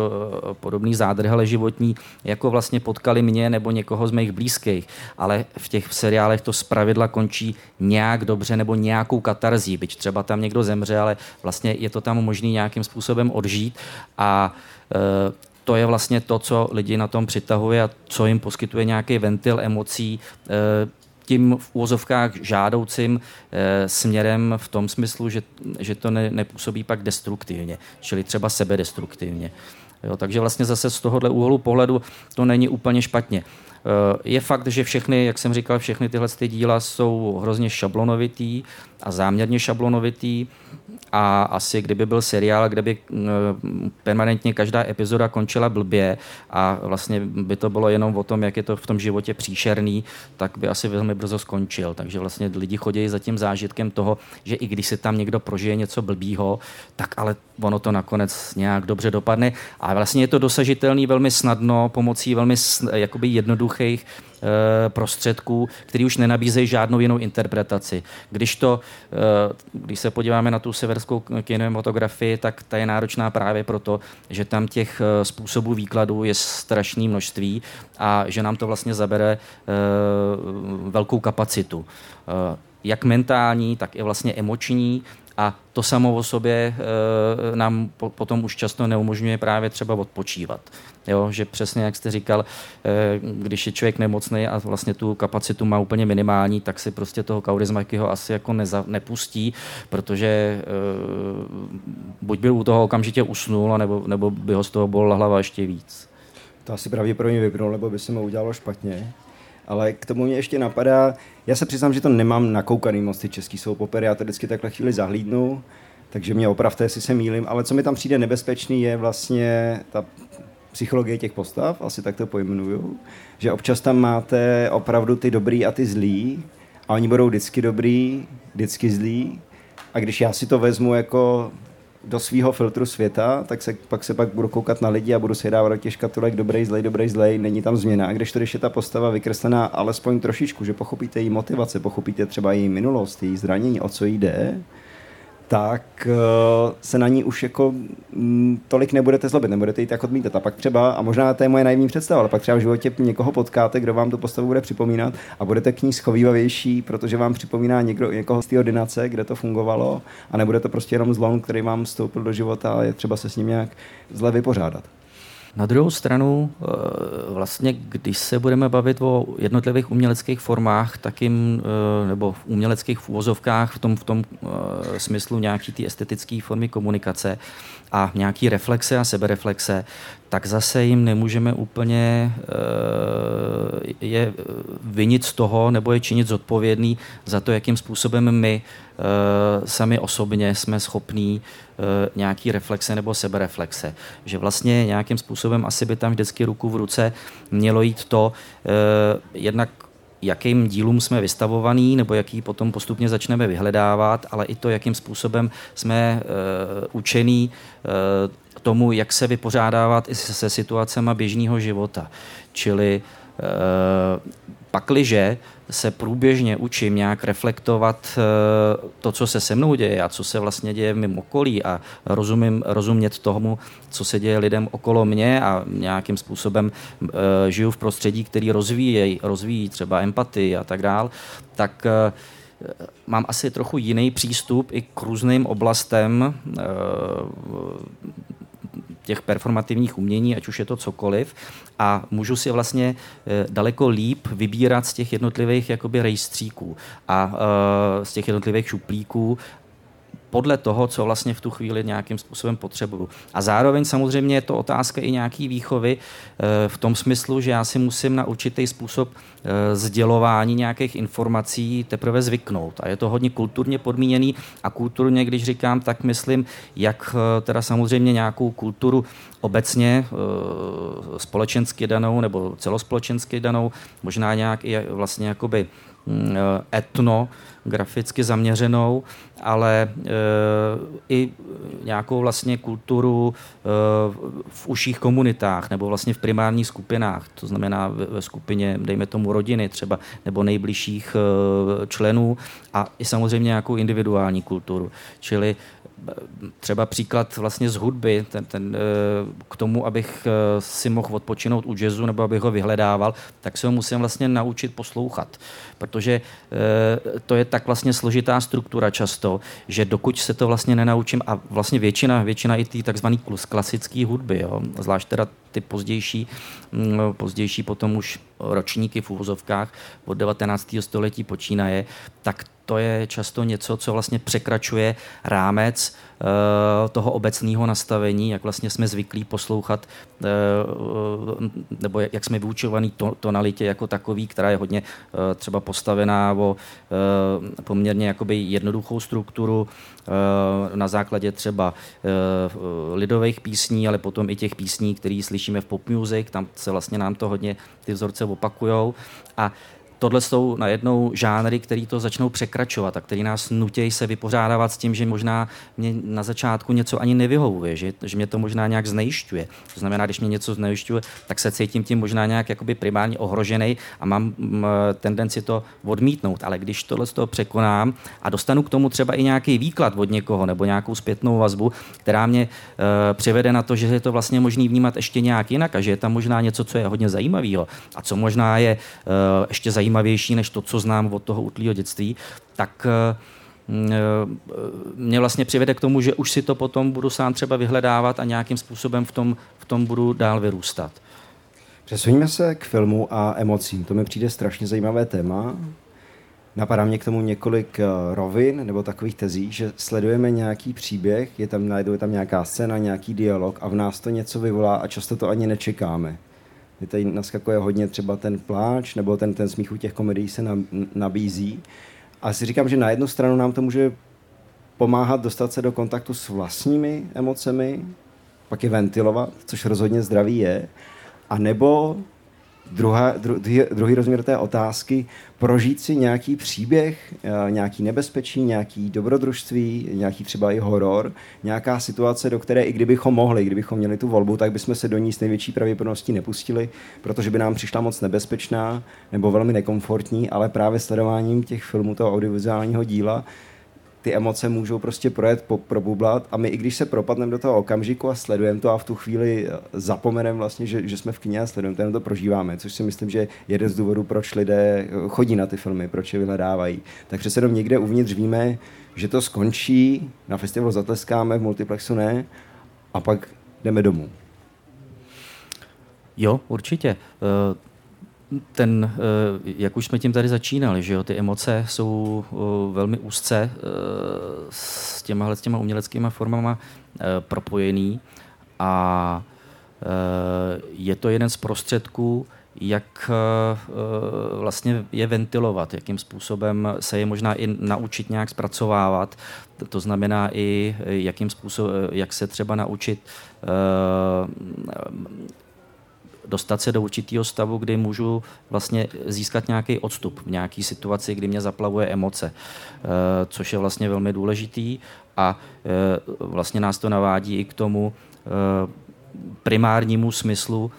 Speaker 3: podobný zádrhele životní, jako vlastně potkali mě nebo někoho z mých blízkých. Ale v těch seriálech to zpravidla končí nějak dobře nebo nějakou katarzí, byť třeba tam někdo zemře, ale vlastně je to tam možný nějakým způsobem odžít a uh, to je vlastně to, co lidi na tom přitahuje a co jim poskytuje nějaký ventil emocí, eh, tím v úvozovkách žádoucím e, směrem v tom smyslu, že, že to ne, nepůsobí pak destruktivně, čili třeba sebedestruktivně. Jo, takže vlastně zase z tohohle úhlu pohledu to není úplně špatně. Eh, je fakt, že všechny, jak jsem říkal, všechny tyhle ty díla jsou hrozně šablonovitý a záměrně šablonovitý a asi kdyby byl seriál, kde by permanentně každá epizoda končila blbě a vlastně by to bylo jenom o tom, jak je to v tom životě příšerný, tak by asi velmi brzo skončil. Takže vlastně lidi chodí za tím zážitkem toho, že i když si tam někdo prožije něco blbýho, tak ale ono to nakonec nějak dobře dopadne. A vlastně je to dosažitelný velmi snadno pomocí velmi jakoby jednoduchých prostředků, který už nenabízejí žádnou jinou interpretaci. Když, to, eh, když se podíváme na tu severskou kinematografii, tak ta je náročná právě proto, že tam těch eh, způsobů výkladu je strašné množství a že nám to vlastně zabere velkou kapacitu jak mentální, tak i vlastně emoční a to samo o sobě e, nám po, potom už často neumožňuje právě třeba odpočívat. Jo, že přesně jak jste říkal, e, když je člověk nemocný a vlastně tu kapacitu má úplně minimální, tak si prostě toho kaurismakyho asi jako neza, nepustí, protože e, buď by u toho okamžitě usnul, nebo, nebo by ho z toho bolila hlava ještě víc.
Speaker 2: To asi pravděpodobně vypnul, nebo by se mu udělalo špatně. Ale k tomu mě ještě napadá, já se přiznám, že to nemám nakoukaný moc ty český soap opery, já to vždycky takhle chvíli zahlídnu, takže mě opravte, jestli se mýlim, ale co mi tam přijde nebezpečný je vlastně ta psychologie těch postav, asi tak to pojmenuju, že občas tam máte opravdu ty dobrý a ty zlý a oni budou vždycky dobrý, vždycky zlý. A když já si to vezmu jako do svého filtru světa, tak se, pak se pak budu koukat na lidi a budu si dávat do těch škatulek dobrý, zlej, dobrý, zlej, není tam změna. A když to, když je ta postava vykreslená alespoň trošičku, že pochopíte její motivace, pochopíte třeba její minulost, její zranění, o co jde, tak uh, se na ní už jako m, tolik nebudete zlobit, nebudete ji tak odmítat. A pak třeba, a možná to je moje naivní představa, ale pak třeba v životě někoho potkáte, kdo vám tu postavu bude připomínat a budete k ní schovývavější, protože vám připomíná někdo, někoho z té ordinace, kde to fungovalo a nebude to prostě jenom zlom, který vám vstoupil do života a je třeba se s ním nějak zle vypořádat.
Speaker 3: Na druhou stranu, eh, vlastně, když se budeme bavit o jednotlivých uměleckých formách, tak jim, eh, nebo v uměleckých úvozovkách v tom, v tom eh, smyslu nějaký ty estetické formy komunikace a nějaký reflexe a sebereflexe, tak zase jim nemůžeme úplně je vinit z toho nebo je činit zodpovědný za to, jakým způsobem my sami osobně jsme schopní nějaký reflexe nebo sebereflexe. Že vlastně nějakým způsobem asi by tam vždycky ruku v ruce mělo jít to, jednak jakým dílům jsme vystavovaný, nebo jaký potom postupně začneme vyhledávat, ale i to, jakým způsobem jsme uh, učený uh, tomu, jak se vypořádávat i se situacemi běžného života. Čili uh, pakliže se průběžně učím nějak reflektovat eh, to, co se se mnou děje a co se vlastně děje v mém okolí a rozumím, rozumět tomu, co se děje lidem okolo mě a nějakým způsobem eh, žiju v prostředí, který rozvíjí, rozvíjí třeba empatii a tak dál, tak eh, mám asi trochu jiný přístup i k různým oblastem těch performativních umění, ať už je to cokoliv, a můžu si vlastně eh, daleko líp vybírat z těch jednotlivých jakoby rejstříků a eh, z těch jednotlivých šuplíků podle toho, co vlastně v tu chvíli nějakým způsobem potřebuju. A zároveň samozřejmě je to otázka i nějaký výchovy eh, v tom smyslu, že já si musím na určitý způsob eh, sdělování nějakých informací teprve zvyknout. A je to hodně kulturně podmíněný a kulturně, když říkám, tak myslím, jak eh, teda samozřejmě nějakou kulturu obecně společensky danou nebo celospolečensky danou, možná nějak i vlastně jakoby mm, etno, graficky zaměřenou, ale e, i nějakou vlastně kulturu e, v užších komunitách nebo vlastně v primárních skupinách, to znamená ve skupině, dejme tomu rodiny třeba, nebo nejbližších e, členů a i samozřejmě nějakou individuální kulturu. Čili třeba příklad vlastně z hudby, ten, ten, k tomu, abych si mohl odpočinout u jazzu nebo abych ho vyhledával, tak se ho musím vlastně naučit poslouchat. Protože to je tak vlastně složitá struktura často, že dokud se to vlastně nenaučím, a vlastně většina, většina i té takzvané klasické hudby, jo, zvlášť teda ty pozdější, mm, pozdější potom už ročníky v úvozovkách od 19. století počínaje, tak to je často něco, co vlastně překračuje rámec uh, toho obecného nastavení, jak vlastně jsme zvyklí poslouchat, uh, nebo jak jsme vyučovaní to, tonalitě jako takový, která je hodně třeba postavená o poměrně jakoby jednoduchou strukturu na základě třeba lidových písní, ale potom i těch písní, které slyšíme v pop music, tam se vlastně nám to hodně ty vzorce opakujou. A tohle jsou najednou žánry, které to začnou překračovat a které nás nutějí se vypořádávat s tím, že možná mě na začátku něco ani nevyhovuje, že, že mě to možná nějak znejišťuje. To znamená, když mě něco znejišťuje, tak se cítím tím možná nějak jakoby primárně ohrožený a mám m, tendenci to odmítnout. Ale když tohle z toho překonám a dostanu k tomu třeba i nějaký výklad od někoho nebo nějakou zpětnou vazbu, která mě e, přivede na to, že je to vlastně možný vnímat ještě nějak jinak a že je tam možná něco, co je hodně zajímavého a co možná je e, ještě zajímavé zajímavější než to, co znám od toho útlýho dětství, tak eh, mě vlastně přivede k tomu, že už si to potom budu sám třeba vyhledávat a nějakým způsobem v tom, v tom budu dál vyrůstat.
Speaker 2: Přesuníme se k filmu a emocím. To mi přijde strašně zajímavé téma. Napadá mě k tomu několik eh, rovin nebo takových tezí, že sledujeme nějaký příběh, je tam, je tam nějaká scéna, nějaký dialog a v nás to něco vyvolá a často to ani nečekáme. Kdy tady naskakuje hodně třeba ten pláč nebo ten, ten smích u těch komedií se nabízí. A si říkám, že na jednu stranu nám to může pomáhat dostat se do kontaktu s vlastními emocemi, pak je ventilovat, což rozhodně zdraví je, a nebo druhá, dru, druhý rozměr té otázky, prožít si nějaký příběh, eh, nějaký nebezpečí, nějaký dobrodružství, nějaký třeba i horor, nějaká situace, do které i kdybychom mohli, kdybychom měli tu volbu, tak bychom se do ní s největší pravděpodobností nepustili, protože by nám přišla moc nebezpečná nebo velmi nekomfortní, ale právě sledováním těch filmů, toho audiovizuálního díla, ty emoce můžou prostě projet, po, probublat a my i když se propadneme do toho okamžiku a sledujeme to a v tu chvíli eh, zapomeneme vlastně, že, že jsme v kině a sledujeme to, to prožíváme, což si myslím, že je jeden z důvodů, proč lidé eh, chodí na ty filmy, proč je vyhledávají. Tak přece jenom někde uvnitř víme, že to skončí, na festivalu zatleskáme, v multiplexu ne, a pak jdeme domů.
Speaker 3: Jo, určitě. Uh ten, eh, jak už jsme tím tady začínali, že jo, ty emoce jsou eh, velmi úzce eh, s těma, s těma uměleckými formama propojený a je to jeden z prostředků, jak vlastně je ventilovat, jakým způsobem se je možná i naučit nějak zpracovávat. To znamená i, jakým způsobem, jak se třeba naučit dostat se do určitého stavu, kdy můžu vlastně získat nějaký odstup v nějaké situaci, kdy mě zaplavuje emoce, eh, což je vlastně velmi důležitý a eh, vlastně nás to navádí i k tomu eh, primárnímu smyslu,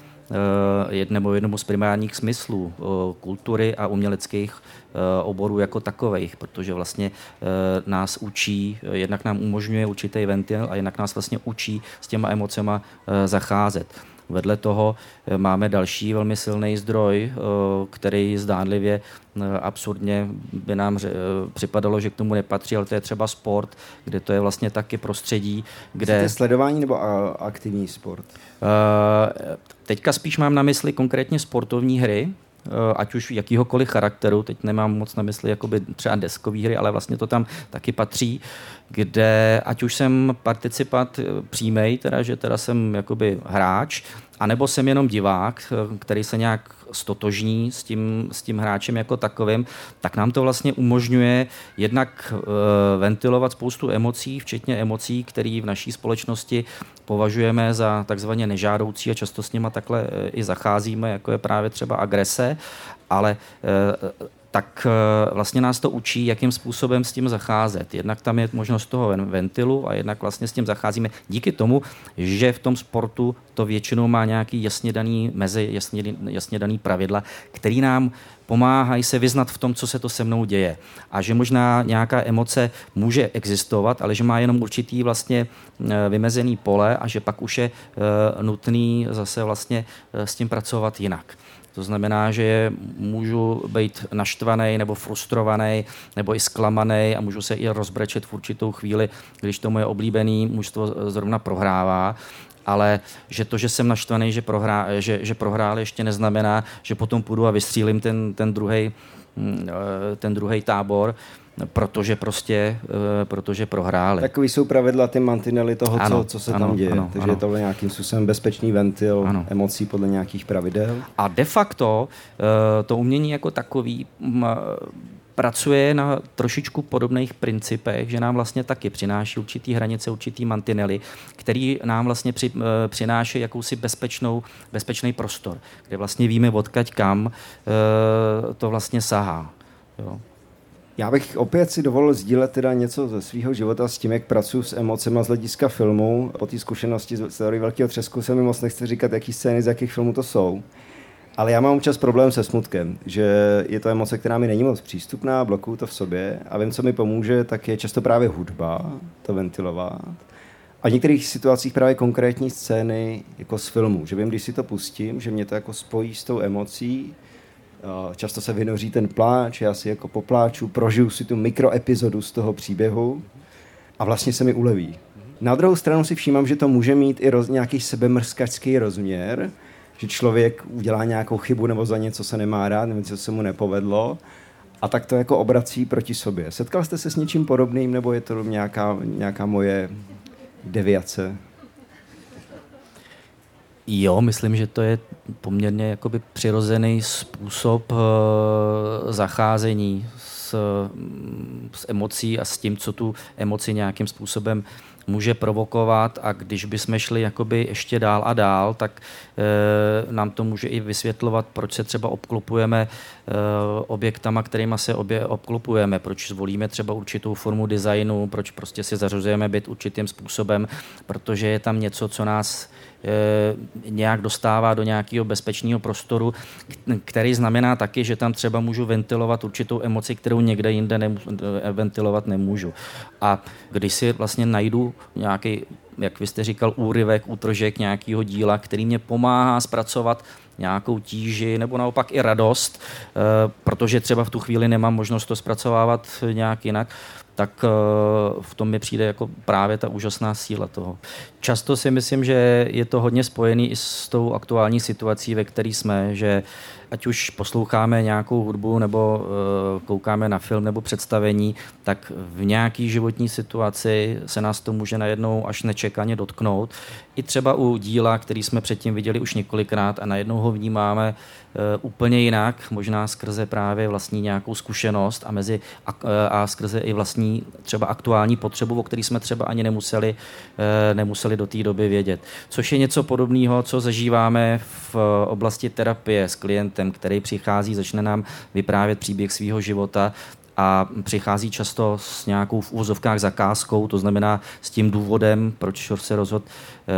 Speaker 3: nebo jednomu z primárních smyslů kultury a uměleckých oborů jako takových, protože vlastně nás učí, jednak nám umožňuje určitý ventil a jednak nás vlastně učí s těma emocema zacházet. Vedle toho eh, máme další velmi silný zdroj, eh, který zdánlivě eh, absurdně by nám připadalo, že k tomu nepatří, ale to je třeba sport, kde to je vlastně taky prostředí, kde...
Speaker 2: Jste sledování nebo aktivní sport?
Speaker 3: Teďka spíš mám na mysli konkrétně sportovní hry, ať už jakýhokoliv charakteru, teď nemám moc na mysli jakoby třeba deskové hry, ale vlastně to tam taky patří, kde ať už jsem participat přímej, teda, že teda jsem jakoby hráč, anebo jsem jenom divák, který se nějak stotožní s tím, s tím hráčem jako takovým, tak nám to vlastně umožňuje jednak e, ventilovat spoustu emocí, včetně emocí, které v naší společnosti považujeme za takzvaně nežádoucí a často s nimi takhle e, i zacházíme, jako je právě třeba agrese, ale e, tak eh, vlastně nás to učí, jakým způsobem s tím zacházet. Jednak tam je možnost toho ventilu a jednak vlastně s tím zacházíme díky tomu, že v tom sportu to většinou má nějaký jasně daný mezi, jasně, jasně daný pravidla, který nám pomáhají se vyznat v tom, co se to se mnou děje. A že možná nějaká emoce může existovat, ale že má jenom určitý vlastně eh, vymezený pole a že pak už je eh, nutný zase vlastně s tím pracovat jinak. To znamená, že můžu být naštvaný nebo frustrovaný nebo i zklamaný a můžu se i rozbrečet v určitou chvíli, když to moje oblíbený mužstvo zrovna prohrává. Ale že to, že jsem naštvaný, že, prohrá, že, že prohrál, ještě neznamená, že potom půjdu a vystřílím ten, ten druhý mm, eh, ten druhý tábor protože prostě, eh, protože prohráli.
Speaker 2: Takový jsou pravidla, ty mantinely toho, ano, co, co se ano, tam děje. Ano, Takže ano. je to nějakým způsobem bezpečný ventil ano. emocí podle nějakých pravidel.
Speaker 3: A de facto eh, to umění jako takový pracuje na trošičku podobných principech, že nám vlastně taky přináší určitý hranice, určitý mantinely, který nám vlastně při, eh, přináší jakousi bezpečnou, bezpečný prostor, kde vlastně víme, odkaď kam to vlastně sahá. Jo.
Speaker 2: Já bych opět si dovolil sdílet teda něco ze svého života s tím, jak pracuji s emocemi z hlediska filmu. Po té zkušenosti z teorie Velkého třesku se mi moc nechce říkat, jaký scény z jakých filmů to jsou. Ale já mám občas problém se smutkem, že je to emoce, která mi není moc přístupná, blokuju to v sobě a vím, co mi pomůže, tak je často právě hudba, to ventilovat. A v některých situacích právě konkrétní scény jako z filmu, že vím, když si to pustím, že mě to jako spojí s tou emocí, Často se vynoří ten pláč, já si jako popláču, prožiju si tu mikroepizodu z toho příběhu a vlastně se mi uleví. Na druhou stranu si všímám, že to může mít i roz, nějaký sebemrskačský rozměr, že člověk udělá nějakou chybu nebo za něco se nemá rád, nebo něco se mu nepovedlo a tak to jako obrací proti sobě. Setkal jste se s něčím podobným, nebo je to nějaká, nějaká moje deviace?
Speaker 3: Jo, myslím, že to je poměrně jakoby přirozený způsob uh, zacházení s, s emocí a s tím, co tu emoci nějakým způsobem může provokovat. A když bychom šli jakoby ještě dál a dál, tak e, nám to může i vysvětlovat, proč se třeba obklopujeme e, objektama, kterými se obě obklopujeme, proč zvolíme třeba určitou formu designu, proč prostě si zařazujeme byt určitým způsobem, protože je tam něco, co nás Eh, nějak dostává do nějakého bezpečného prostoru, který znamená taky, že tam třeba můžu ventilovat určitou emoci, kterou někde jinde nemů- eh, ventilovat nemůžu. A když si vlastně najdu nějaký jak vy jste říkal, úryvek, útržek nějakého díla, který mě pomáhá zpracovat nějakou tíži nebo naopak i radost, eh, protože třeba v tu chvíli nemám možnost to zpracovávat nějak jinak, tak eh, v tom mi přijde jako právě ta úžasná síla toho. Často si myslím, že je to hodně spojený i s tou aktuální situací, ve které jsme, že ať už posloucháme nějakou hudbu nebo uh, koukáme na film nebo představení, tak v nějaký životní situaci se nás to může najednou až nečekaně dotknout. I třeba u díla, který jsme předtím viděli už několikrát a najednou ho vnímáme úplně jinak, možná skrze právě vlastní nějakou zkušenost a, mezi, a, a skrze i vlastní třeba aktuální potřebu, o který jsme třeba ani nemuseli, uh, nemuseli do té doby vědět. Což je něco podobného, co zažíváme v oblasti terapie s klientem který přichází, začne nám vyprávět příběh svého života a přichází často s nějakou v úvozovkách zakázkou, to znamená s tím důvodem, proč se rozhodl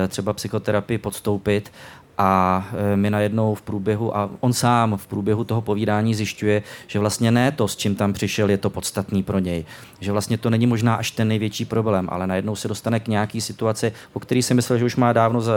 Speaker 3: eh, třeba psychoterapii podstoupit a e, my najednou v průběhu, a on sám v průběhu toho povídání zjišťuje, že vlastně ne to, s čím tam přišel, je to podstatný pro něj. Že vlastně to není možná až ten největší problém, ale najednou se dostane k nějaký situaci, o který si myslel, že už má dávno, za,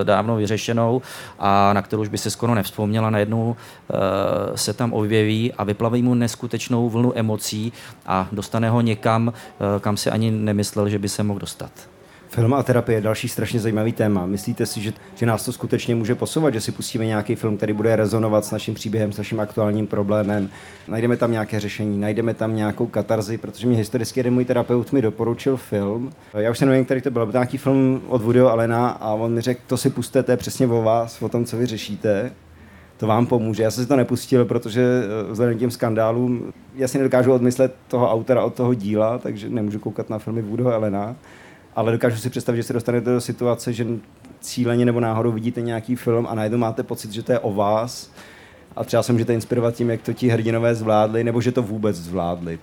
Speaker 3: e, dávno vyřešenou a na kterou už by se skoro nevzpomněla, najednou e, se tam objeví a vyplaví mu neskutečnou vlnu emocí a dostane ho někam, kam se ani nemyslel, že by se mohl dostat.
Speaker 2: Film a terapie je další strašně zajímavý téma. Myslíte si, že, že nás to skutečně může posouvat, že si pustíme nějaký film, který bude rezonovat s naším příběhem, s naším aktuálním problémem, najdeme tam nějaké řešení, najdeme tam nějakou katarzi, protože mě historicky jeden můj terapeut mi doporučil film. Já už se nevím, který to byl, byl to nějaký film od Woodyho Alena a on mi řekl, to si pustíte, to je přesně o vás, o tom, co vy řešíte to vám pomůže. Já jsem si to nepustil, protože eh, vzhledem k těm skandálům já si nedokážu odmyslet toho autora od toho díla, takže nemůžu koukat na filmy Woodyho Elena ale dokážu si představit, že se dostanete do situace, že cíleně nebo náhodou vidíte nějaký film a najednou máte pocit, že to je o vás a třeba se můžete inspirovat tím, jak to ti hrdinové zvládli, nebo že to vůbec zvládli.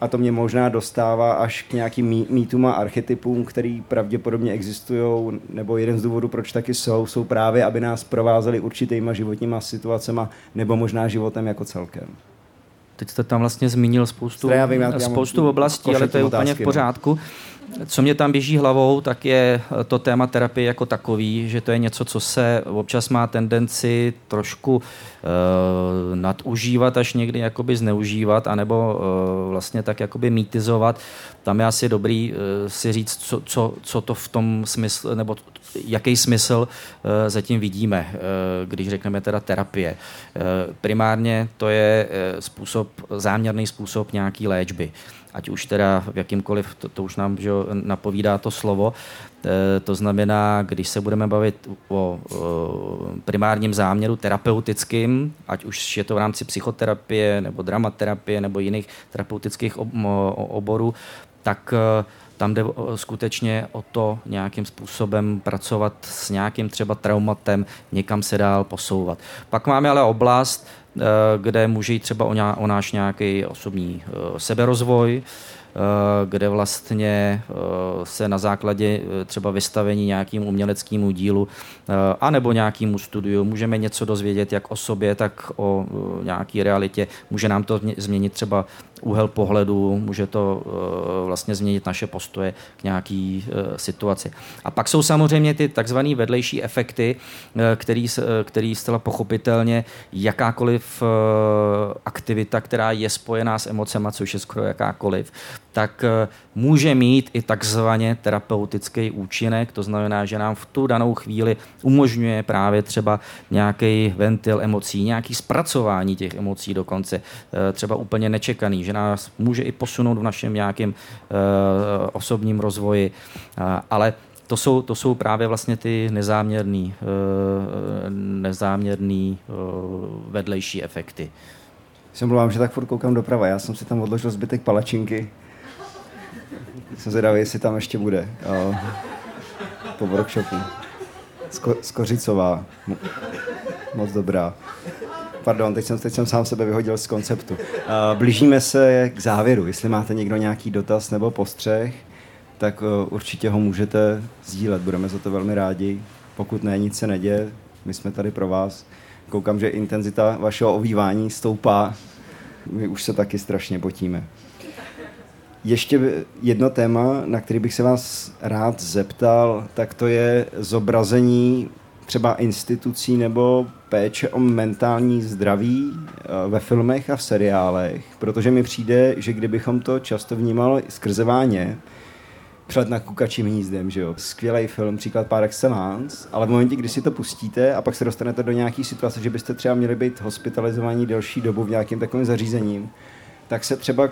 Speaker 2: A to mě možná dostává až k nějakým mýtům a archetypům, který pravděpodobně existují, nebo jeden z důvodů, proč taky jsou, jsou právě, aby nás provázeli určitýma životníma situacemi, nebo možná životem jako celkem.
Speaker 3: Teď jste tam vlastně zmínil spoustu, já vím, já spoustu oblastí, ale to je úplně v no. Co mě tam běží hlavou, tak je to téma terapie jako takový, že to je něco, co se občas má tendenci trošku uh, nadužívat, až někdy jakoby zneužívat, anebo uh, vlastně tak jakoby mýtizovat. Tam je asi dobrý uh, si říct, co, co, co to v tom smyslu, nebo jaký smysl uh, zatím vidíme, uh, když řekneme teda terapie. Uh, primárně to je uh, způsob, záměrný způsob nějaký léčby ať už teda v jakýmkoliv, to, to už nám že, napovídá to slovo. E, to znamená, když se budeme bavit o, primárním záměru terapeutickým, ať už je to v rámci psychoterapie nebo dramaterapie nebo jiných terapeutických ob, oborů, tak e, tam jde skutečně o to nějakým způsobem pracovat s nějakým třeba traumatem, někam se dál posouvat. Pak máme ale oblast, kde může jít třeba o, ná, o náš nějaký osobní eh, seberozvoj, eh, kde vlastně se na základě třeba vystavení nějakým uměleckému dílu anebo nějakému studiu můžeme něco dozvědět jak o sobě, tak o nějaké realitě. Může nám to změnit třeba úhel pohledu, může to vlastně změnit naše postoje k nějaký situaci. A pak jsou samozřejmě ty takzvané vedlejší efekty, který, který zcela pochopitelně jakákoliv uh, aktivita, která je spojená s emocema, což je skoro jakákoliv, tak uh, může mít i takzvaně terapeutický účinek, to znamená, že nám v tu danou chvíli umožňuje právě třeba nějaký ventil emocí, nějaký zpracování těch emocí dokonce, uh, třeba úplně nečekaný, že nás může i posunout v našem nějakém osobním rozvoji, ale to jsou, to jsou právě vlastně ty nezáměrný, uh, nezáměrný uh, vedlejší efekty.
Speaker 2: Jsem mluvám, že tak furt koukám doprava. Já jsem si tam odložil zbytek palačinky. Jsem zvědavý, jestli tam ještě bude. Uh, po workshopu. Sko- Skořicová. Moc dobrá. Pardon, teď jsem, teď jsem sám sebe vyhodil z konceptu. Blížíme se k závěru. Jestli máte někdo nějaký dotaz nebo postřeh, tak uh, určitě ho můžete sdílet. Budeme za to velmi rádi. Pokud ne, nic se neděje. My jsme tady pro vás. Koukám, že intenzita vašeho ovývání stoupá. My už se taky strašně potíme. Ještě jedno téma, na který bych se vás rád zeptal, tak to je zobrazení třeba institucí nebo péče o mentální zdraví eh, ve filmech a v seriálech, protože mi přijde, že kdybychom to často vnímali skrze váně, před na kukačím hnízdem, že jo. Skvělý film, příklad par excellence, ale v momentě, kdy si to pustíte a pak se dostanete do nějaké situace, že byste třeba měli být hospitalizovaní delší dobu v nějakém takovém zařízením, tak se třeba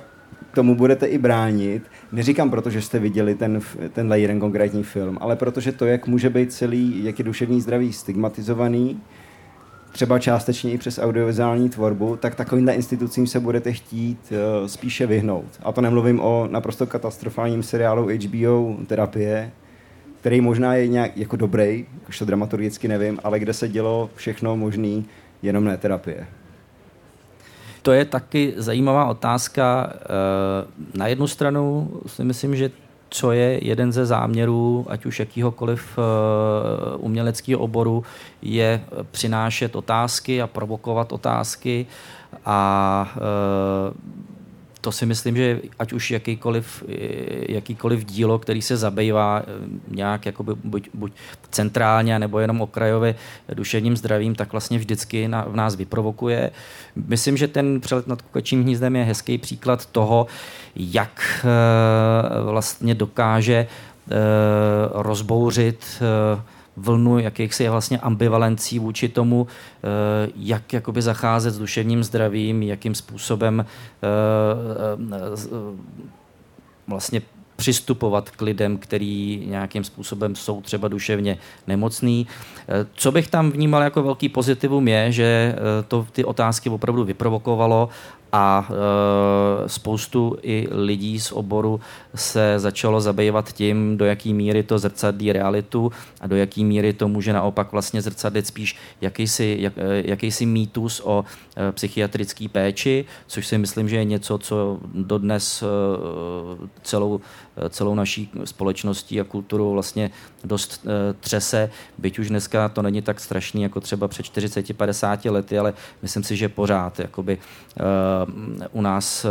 Speaker 2: tomu budete i bránit. Neříkám proto, že jste viděli ten, tenhle jeden konkrétní film, ale protože to, jak může být celý, jak je duševní zdraví stigmatizovaný, třeba částečně i přes audiovizuální tvorbu, tak takovýmhle institucím se budete chtít uh, spíše vyhnout. A to nemluvím o naprosto katastrofálním seriálu HBO Terapie, který možná je nějak jako dobrý, už to dramaturgicky nevím, ale kde se dělo všechno možný, jenom ne terapie.
Speaker 3: To je taky zajímavá otázka. Eh, na jednu stranu si myslím, že co je jeden ze záměrů, ať už jakýhokoliv eh, uměleckého oboru, je přinášet otázky a provokovat otázky a eh, to si myslím, že ať už jakýkoliv, jakýkoliv dílo, který se zabývá eh, nějak jakoby buď, buď centrálně nebo jenom okrajově duševním zdravím, tak vlastně vždycky na, v nás vyprovokuje. Myslím, že ten přelet nad kukačím hnízdem je hezký příklad toho, jak eh, vlastně dokáže eh, rozbouřit vlnu jakýchsi vlastně ambivalencí vůči tomu, eh, jak jakoby zacházet s duševním zdravím, jakým způsobem eh, eh, vlastně přistupovat k lidem, který nějakým způsobem jsou třeba duševně nemocný. Co bych tam vnímal jako velký pozitivum je, že to ty otázky opravdu vyprovokovalo a spoustu i lidí z oboru se začalo zabývat tím, do jaký míry to zrcadlí realitu a do jaký míry to může naopak vlastně zrcadlit spíš jakýsi, jak, e, jakýsi mýtus o e, psychiatrické péči, což si myslím, že je něco, co dodnes e, celou, celou naší společností a kulturu vlastně dost třese, byť už dneska to není tak strašný jako třeba před 40-50 lety, ale myslím si, že pořád jakoby Eh, u nás eh,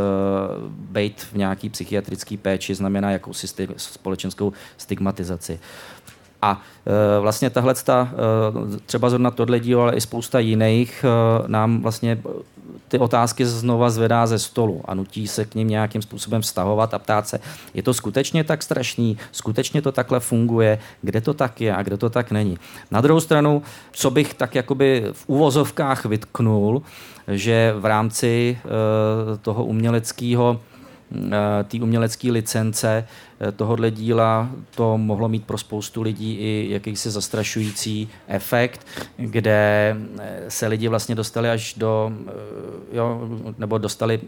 Speaker 3: být v nějaký psychiatrické péči znamená jakousi společenskou stigmatizaci. A e, vlastně tahle e, třeba zrovna tohle dílo, ale i spousta jiných e, nám vlastně ty otázky znova zvedá ze stolu a nutí se k ním nějakým způsobem vztahovat a ptát se, je to skutečně tak strašný, skutečně to takhle funguje, kde to tak je a kde to tak není. Na druhou stranu, co bych tak jakoby v uvozovkách vytknul, že v rámci toho uměleckého té umělecké licence eh, tohohle díla to mohlo mít pro spoustu lidí i jakýsi zastrašující efekt, kde eh, se lidi vlastně dostali až do, jo, nebo dostali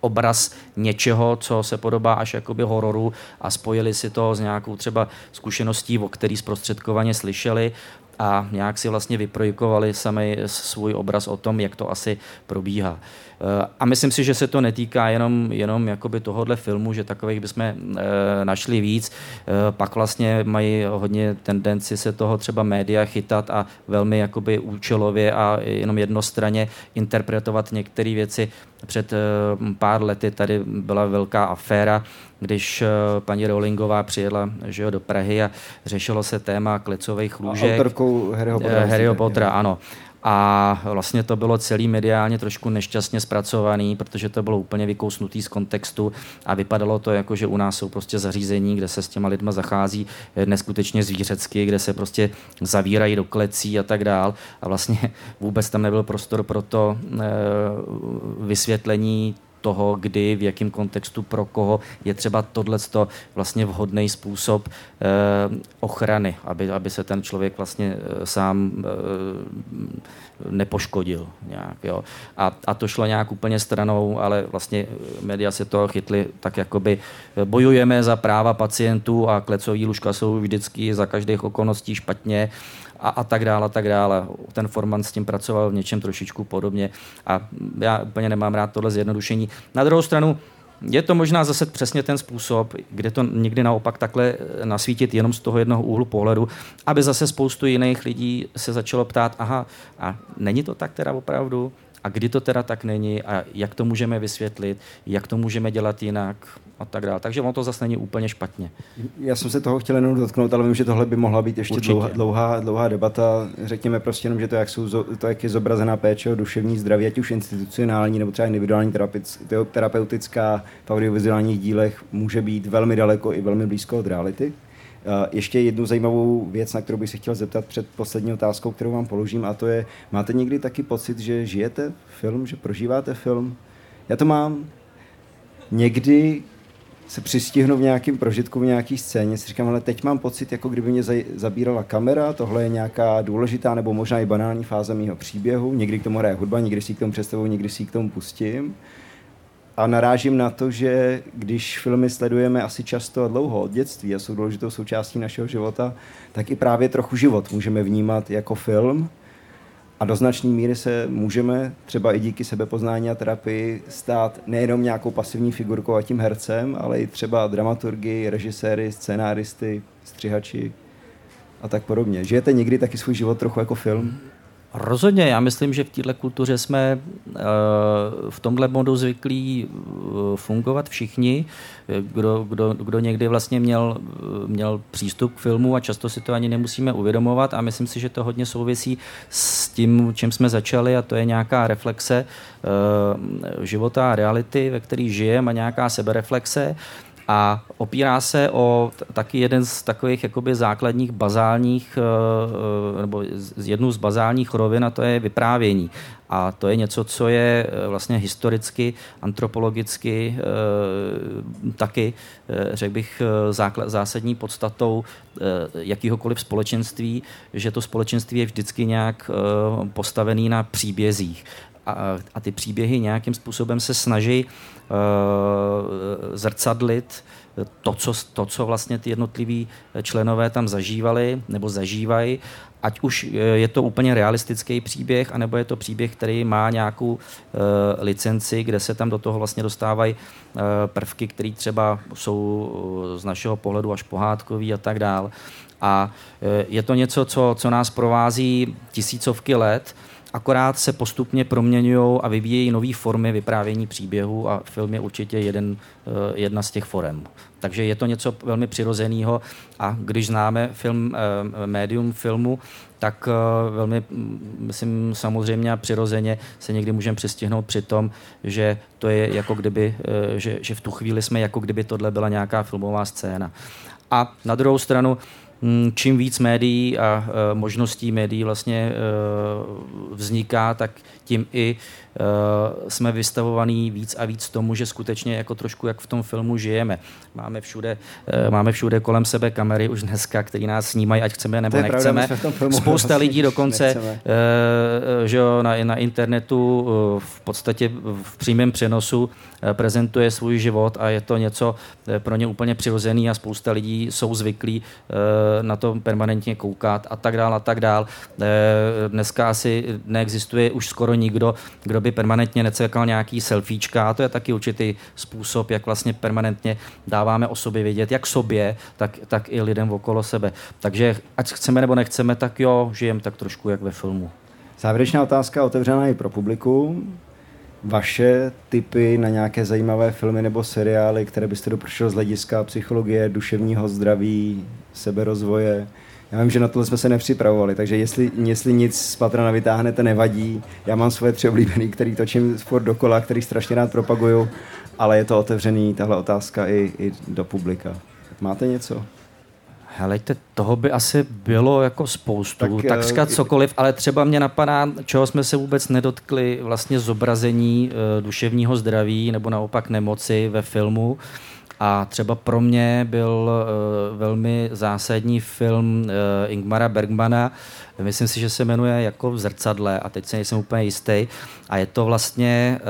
Speaker 3: obraz něčeho, co se podobá až jakoby hororu a spojili si to s nějakou třeba zkušeností, o který zprostředkovaně slyšeli a nějak si vlastně vyprojikovali sami svůj obraz o tom, jak to asi probíhá. Eh, a myslím si, že se to netýká jenom, jenom jakoby tohohle filmu, že takových bychom e, našli víc. E, pak vlastně mají hodně tendenci se toho třeba média chytat a velmi jakoby účelově a jenom jednostranně interpretovat některé věci. Před pár lety tady byla velká aféra, když paní Rowlingová přijela že jo, do Prahy a řešilo se téma klecových lůžek.
Speaker 2: Autorkou Harryho Pottera.
Speaker 3: Harryho Pottera, ano a vlastně to bylo celý mediálně trošku nešťastně zpracovaný, protože to bylo úplně vykousnutý z kontextu a vypadalo to jako, že u nás jsou prostě zařízení, kde se s těma lidma zachází neskutečně zvířecky, kde se prostě zavírají do klecí a tak dál. A vlastně vůbec tam nebyl prostor pro to e, vysvětlení toho, kdy, v jakém kontextu, pro koho je třeba tohle vlastně vhodný způsob eh, ochrany, aby, aby se ten člověk vlastně eh, sám eh, nepoškodil nějak. Jo. A, a to šlo nějak úplně stranou, ale vlastně média se toho chytli tak jakoby bojujeme za práva pacientů a klecový lůžka jsou vždycky za každých okolností špatně a, a tak dále, a tak dále. Ten Forman s tím pracoval v něčem trošičku podobně a já úplně nemám rád tohle zjednodušení. Na druhou stranu, je to možná zase přesně ten způsob, kde to někdy naopak takhle nasvítit jenom z toho jednoho úhlu pohledu, aby zase spoustu jiných lidí se začalo ptát, aha, a není to tak teda opravdu? A kdy to teda tak není a jak to můžeme vysvětlit, jak to můžeme dělat jinak a tak dále. Takže ono to zase není úplně špatně.
Speaker 2: Já jsem se toho chtěl jenom dotknout, ale vím, že tohle by mohla být ještě dlouhá, dlouhá, dlouhá debata. Řekněme prostě jenom, že to, jak, jsou, to, jak je zobrazená péče o duševní zdraví, ať už institucionální nebo třeba individuální terapeutická v audiovizuálních dílech, může být velmi daleko i velmi blízko od reality. Ještě jednu zajímavou věc, na kterou bych se chtěl zeptat před poslední otázkou, kterou vám položím, a to je, máte někdy taky pocit, že žijete film, že prožíváte film? Já to mám. Někdy se přistihnu v nějakém prožitku, v nějaký scéně, si říkám, ale teď mám pocit, jako kdyby mě zabírala kamera, tohle je nějaká důležitá nebo možná i banální fáze mého příběhu, někdy k tomu hraje hudba, někdy si k tomu představuji, někdy si k tomu pustím. A narážím na to, že když filmy sledujeme asi často a dlouho od dětství a jsou důležitou součástí našeho života, tak i právě trochu život můžeme vnímat jako film a do značné míry se můžeme třeba i díky sebepoznání a terapii stát nejenom nějakou pasivní figurkou a tím hercem, ale i třeba dramaturgy, režiséry, scénáristy, střihači a tak podobně. Žijete někdy taky svůj život trochu jako film?
Speaker 3: Rozhodně, já myslím, že v této kultuře jsme eh, v tomhle modu zvyklí eh, fungovat všichni, kdo, kdo, kdo někdy vlastně měl, měl přístup k filmu a často si to ani nemusíme uvědomovat a myslím si, že to hodně souvisí s tím, čím jsme začali a to je nějaká reflexe eh, života a reality, ve který žijeme a nějaká sebereflexe a opírá se o taky jeden z takových jakoby základních bazálních, eh, eh, nebo jednu z bazálních rovin a to je vyprávění. A to je něco, co je eh, vlastně historicky, antropologicky taky, řekl bych, zásadní podstatou jakýhokoliv společenství, že to společenství je vždycky nějak postavený na příbězích. A, a ty příběhy nějakým způsobem se snaží Eh, zrcadlit to co, to, co vlastně ty jednotliví členové tam zažívali nebo zažívají, ať už je to úplně realistický příběh, anebo je to příběh, který má nějakou uh, licenci, kde se tam do toho vlastně dostávají uh, prvky, které třeba jsou z našeho pohledu až pohádkový a tak dál. A uh, je to něco, co, co nás provází tisícovky let, akorát se postupně proměňují a vyvíjejí nové formy vyprávění příběhu a film je určitě jeden, eh, jedna z těch forem. Takže je to něco velmi přirozeného a když známe film, eh, médium filmu, tak eh, velmi, mm, myslím, samozřejmě a přirozeně se někdy můžeme přistihnout při tom, že to je jako kdyby, že, že v tu chvíli jsme jako kdyby tohle byla nějaká filmová scéna. A na druhou stranu, čím víc médií a e, možností médií vlastně e, vzniká, tak tím i e, jsme vystavovaní víc a víc tomu, že skutečně jako trošku jak v tom filmu žijeme. Máme všude, máme všude kolem sebe kamery už dneska, které nás snímají, ať chceme nebo nechceme.
Speaker 2: Pravda,
Speaker 3: Spousta vlastně lidí dokonce že jo, na, na internetu v podstatě v přímém přenosu prezentuje svůj život a je to něco pro ně úplně přirozený a spousta lidí jsou zvyklí na to permanentně koukat a tak dál a tak dál. Eh, dneska asi neexistuje už skoro nikdo, kdo by permanentně necekal nějaký selfiečka a to je taky určitý způsob, jak vlastně permanentně dáváme o sobě vědět, jak sobě, tak, tak i lidem okolo sebe. Takže ať chceme nebo nechceme, tak jo, žijem tak trošku jak ve filmu.
Speaker 2: Závěrečná otázka otevřená i pro publikum. Vaše typy na nějaké zajímavé filmy nebo seriály, které byste doporučil z hlediska psychologie, duševního zdraví, seberozvoje. Já vím, že na tohle jsme se nepřipravovali, takže jestli, jestli nic z patrona vytáhnete, nevadí. Já mám svoje tři oblíbený, který točím furt dokola, který strašně rád propaguju, ale je to otevřený, tahle otázka i, i do publika. Máte něco?
Speaker 3: Helejte, toho by asi bylo jako spoustu, tak, takřka uh, cokoliv, ale třeba mě napadá, čeho jsme se vůbec nedotkli, vlastně zobrazení uh, duševního zdraví nebo naopak nemoci ve filmu. A třeba pro mě byl uh, velmi zásadní film uh, Ingmara Bergmana, myslím si, že se jmenuje jako v zrcadle a teď se nejsem úplně jistý. A je to vlastně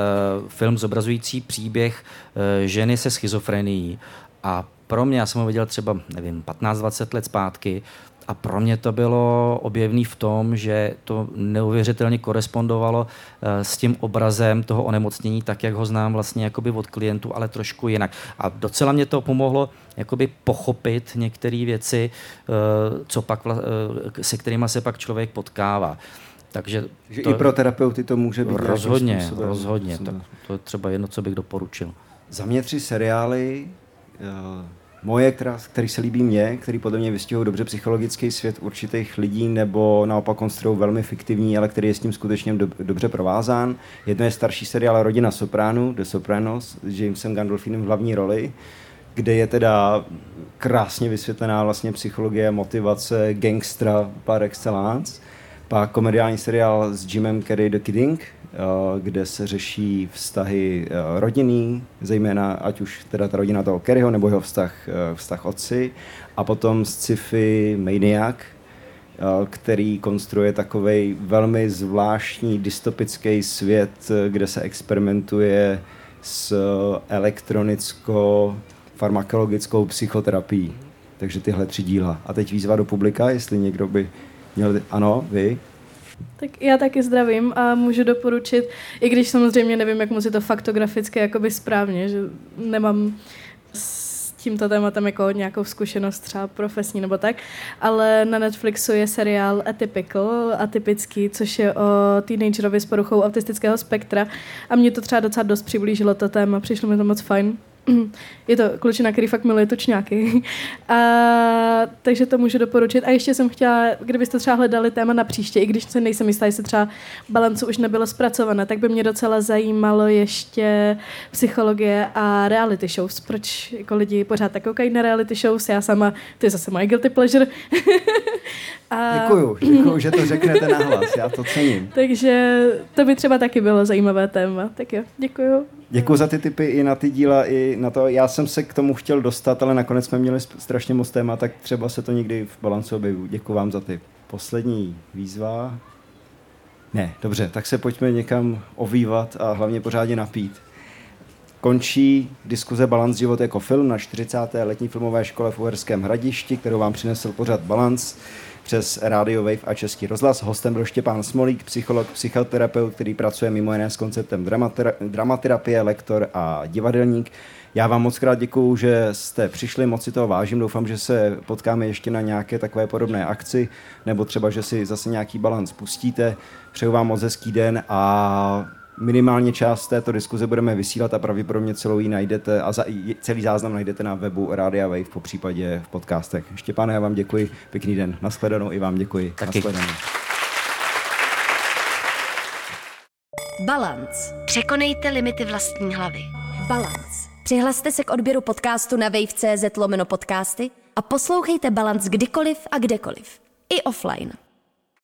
Speaker 3: uh, film zobrazující příběh uh, ženy se schizofrenií. A pro mě, já jsem ho viděl třeba, nevím, 15-20 let zpátky, a pro mě to bylo objevný v tom, že to neuvěřitelně korespondovalo eh, s tím obrazem toho onemocnění, tak jak ho znám vlastně jakoby od klientů, ale trošku jinak. A docela mě to pomohlo jakoby pochopit některé věci, eh, co pak, eh, se kterými se pak člověk potkává. Takže
Speaker 2: že to, i pro terapeuty to může být
Speaker 3: rozhodně, způsobem, rozhodně. Tak to je třeba jedno, co bych doporučil.
Speaker 2: Za mě tři seriály moje, která, který se líbí mně, který podle mě vystihují dobře psychologický svět určitých lidí, nebo naopak konstruují velmi fiktivní, ale který je s tím skutečně do, dobře provázán. Jedno je starší seriál Rodina Sopránů, The Sopranos, s Jamesem Gandolfinem v hlavní roli, kde je teda krásně vysvětlená vlastně psychologie, motivace gangstra par excellence. Pak komediální seriál s Jimem Carrey The Kidding, kde se řeší vztahy eh, rodinný, zejména ať už teda ta rodina toho Kerryho, nebo jeho vztah, eh, vztah otci, a potom sci-fi Maniac, který konstruuje takový velmi zvláštní dystopický svět, kde se experimentuje s elektronickou farmakologickou psychoterapií. Takže tyhle tři díla. A teď výzva do publika, jestli někdo by měl... Ano, vy?
Speaker 4: Tak já taky zdravím a můžu doporučit, i když samozřejmě nevím, jak moc je to faktograficky jakoby správně, že nemám s tímto tématem jako nějakou zkušenost třeba profesní nebo tak, ale na Netflixu je seriál Atypical, atypický, což je o teenagerovi s poruchou autistického spektra a mě to třeba docela dost přiblížilo to téma, přišlo mi to moc fajn. Je to klučina, který fakt miluje tučňáky. A, takže to můžu doporučit. A ještě jsem chtěla, kdybyste třeba hledali téma na příště, i když se nejsem jistá, jestli třeba balancu už nebylo zpracované, tak by mě docela zajímalo ještě psychologie a reality shows. Proč jako lidi pořád tak koukají na reality shows? Já sama, to je zase moje guilty pleasure.
Speaker 2: a... Děkuju, děkuju, že to řeknete nahlas, já to cením.
Speaker 4: takže to by třeba taky bylo zajímavé téma. Tak jo, děkuju.
Speaker 2: Děkuji za ty tipy i na ty díla, i na to. Já jsem se k tomu chtěl dostat, ale nakonec jsme měli strašně moc téma, tak třeba se to někdy v balancu objeví. Děkuji vám za ty. Poslední výzva. Ne, dobře, tak se pojďme někam ovývat a hlavně pořádně napít. Končí diskuze Balance život jako film na 40. letní filmové škole v Uherském hradišti, kterou vám přinesl pořad Balance přes Radio Wave a Český rozhlas. Hostem byl Štěpán Smolík, psycholog, psychoterapeut, který pracuje mimo jiné s konceptem dramatera- dramaterapie, lektor a divadelník. Já vám moc krát děkuju, že jste přišli, moc si toho vážím. Doufám, že se potkáme ještě na nějaké takové podobné akci, nebo třeba, že si zase nějaký balans pustíte. Přeju vám moc hezký den a minimálně část této diskuze budeme vysílat a pravděpodobně celou ji najdete a za, celý záznam najdete na webu Radia Wave, po případě v podcastech. Štěpáne, já vám děkuji, pěkný den, nashledanou i vám děkuji.
Speaker 3: Taky. Nashledanou.
Speaker 1: Balance. Překonejte limity vlastní hlavy. Balance. Přihlaste se k odběru podcastu na wave.cz lomeno podcasty a poslouchejte Balance kdykoliv a kdekoliv. I offline.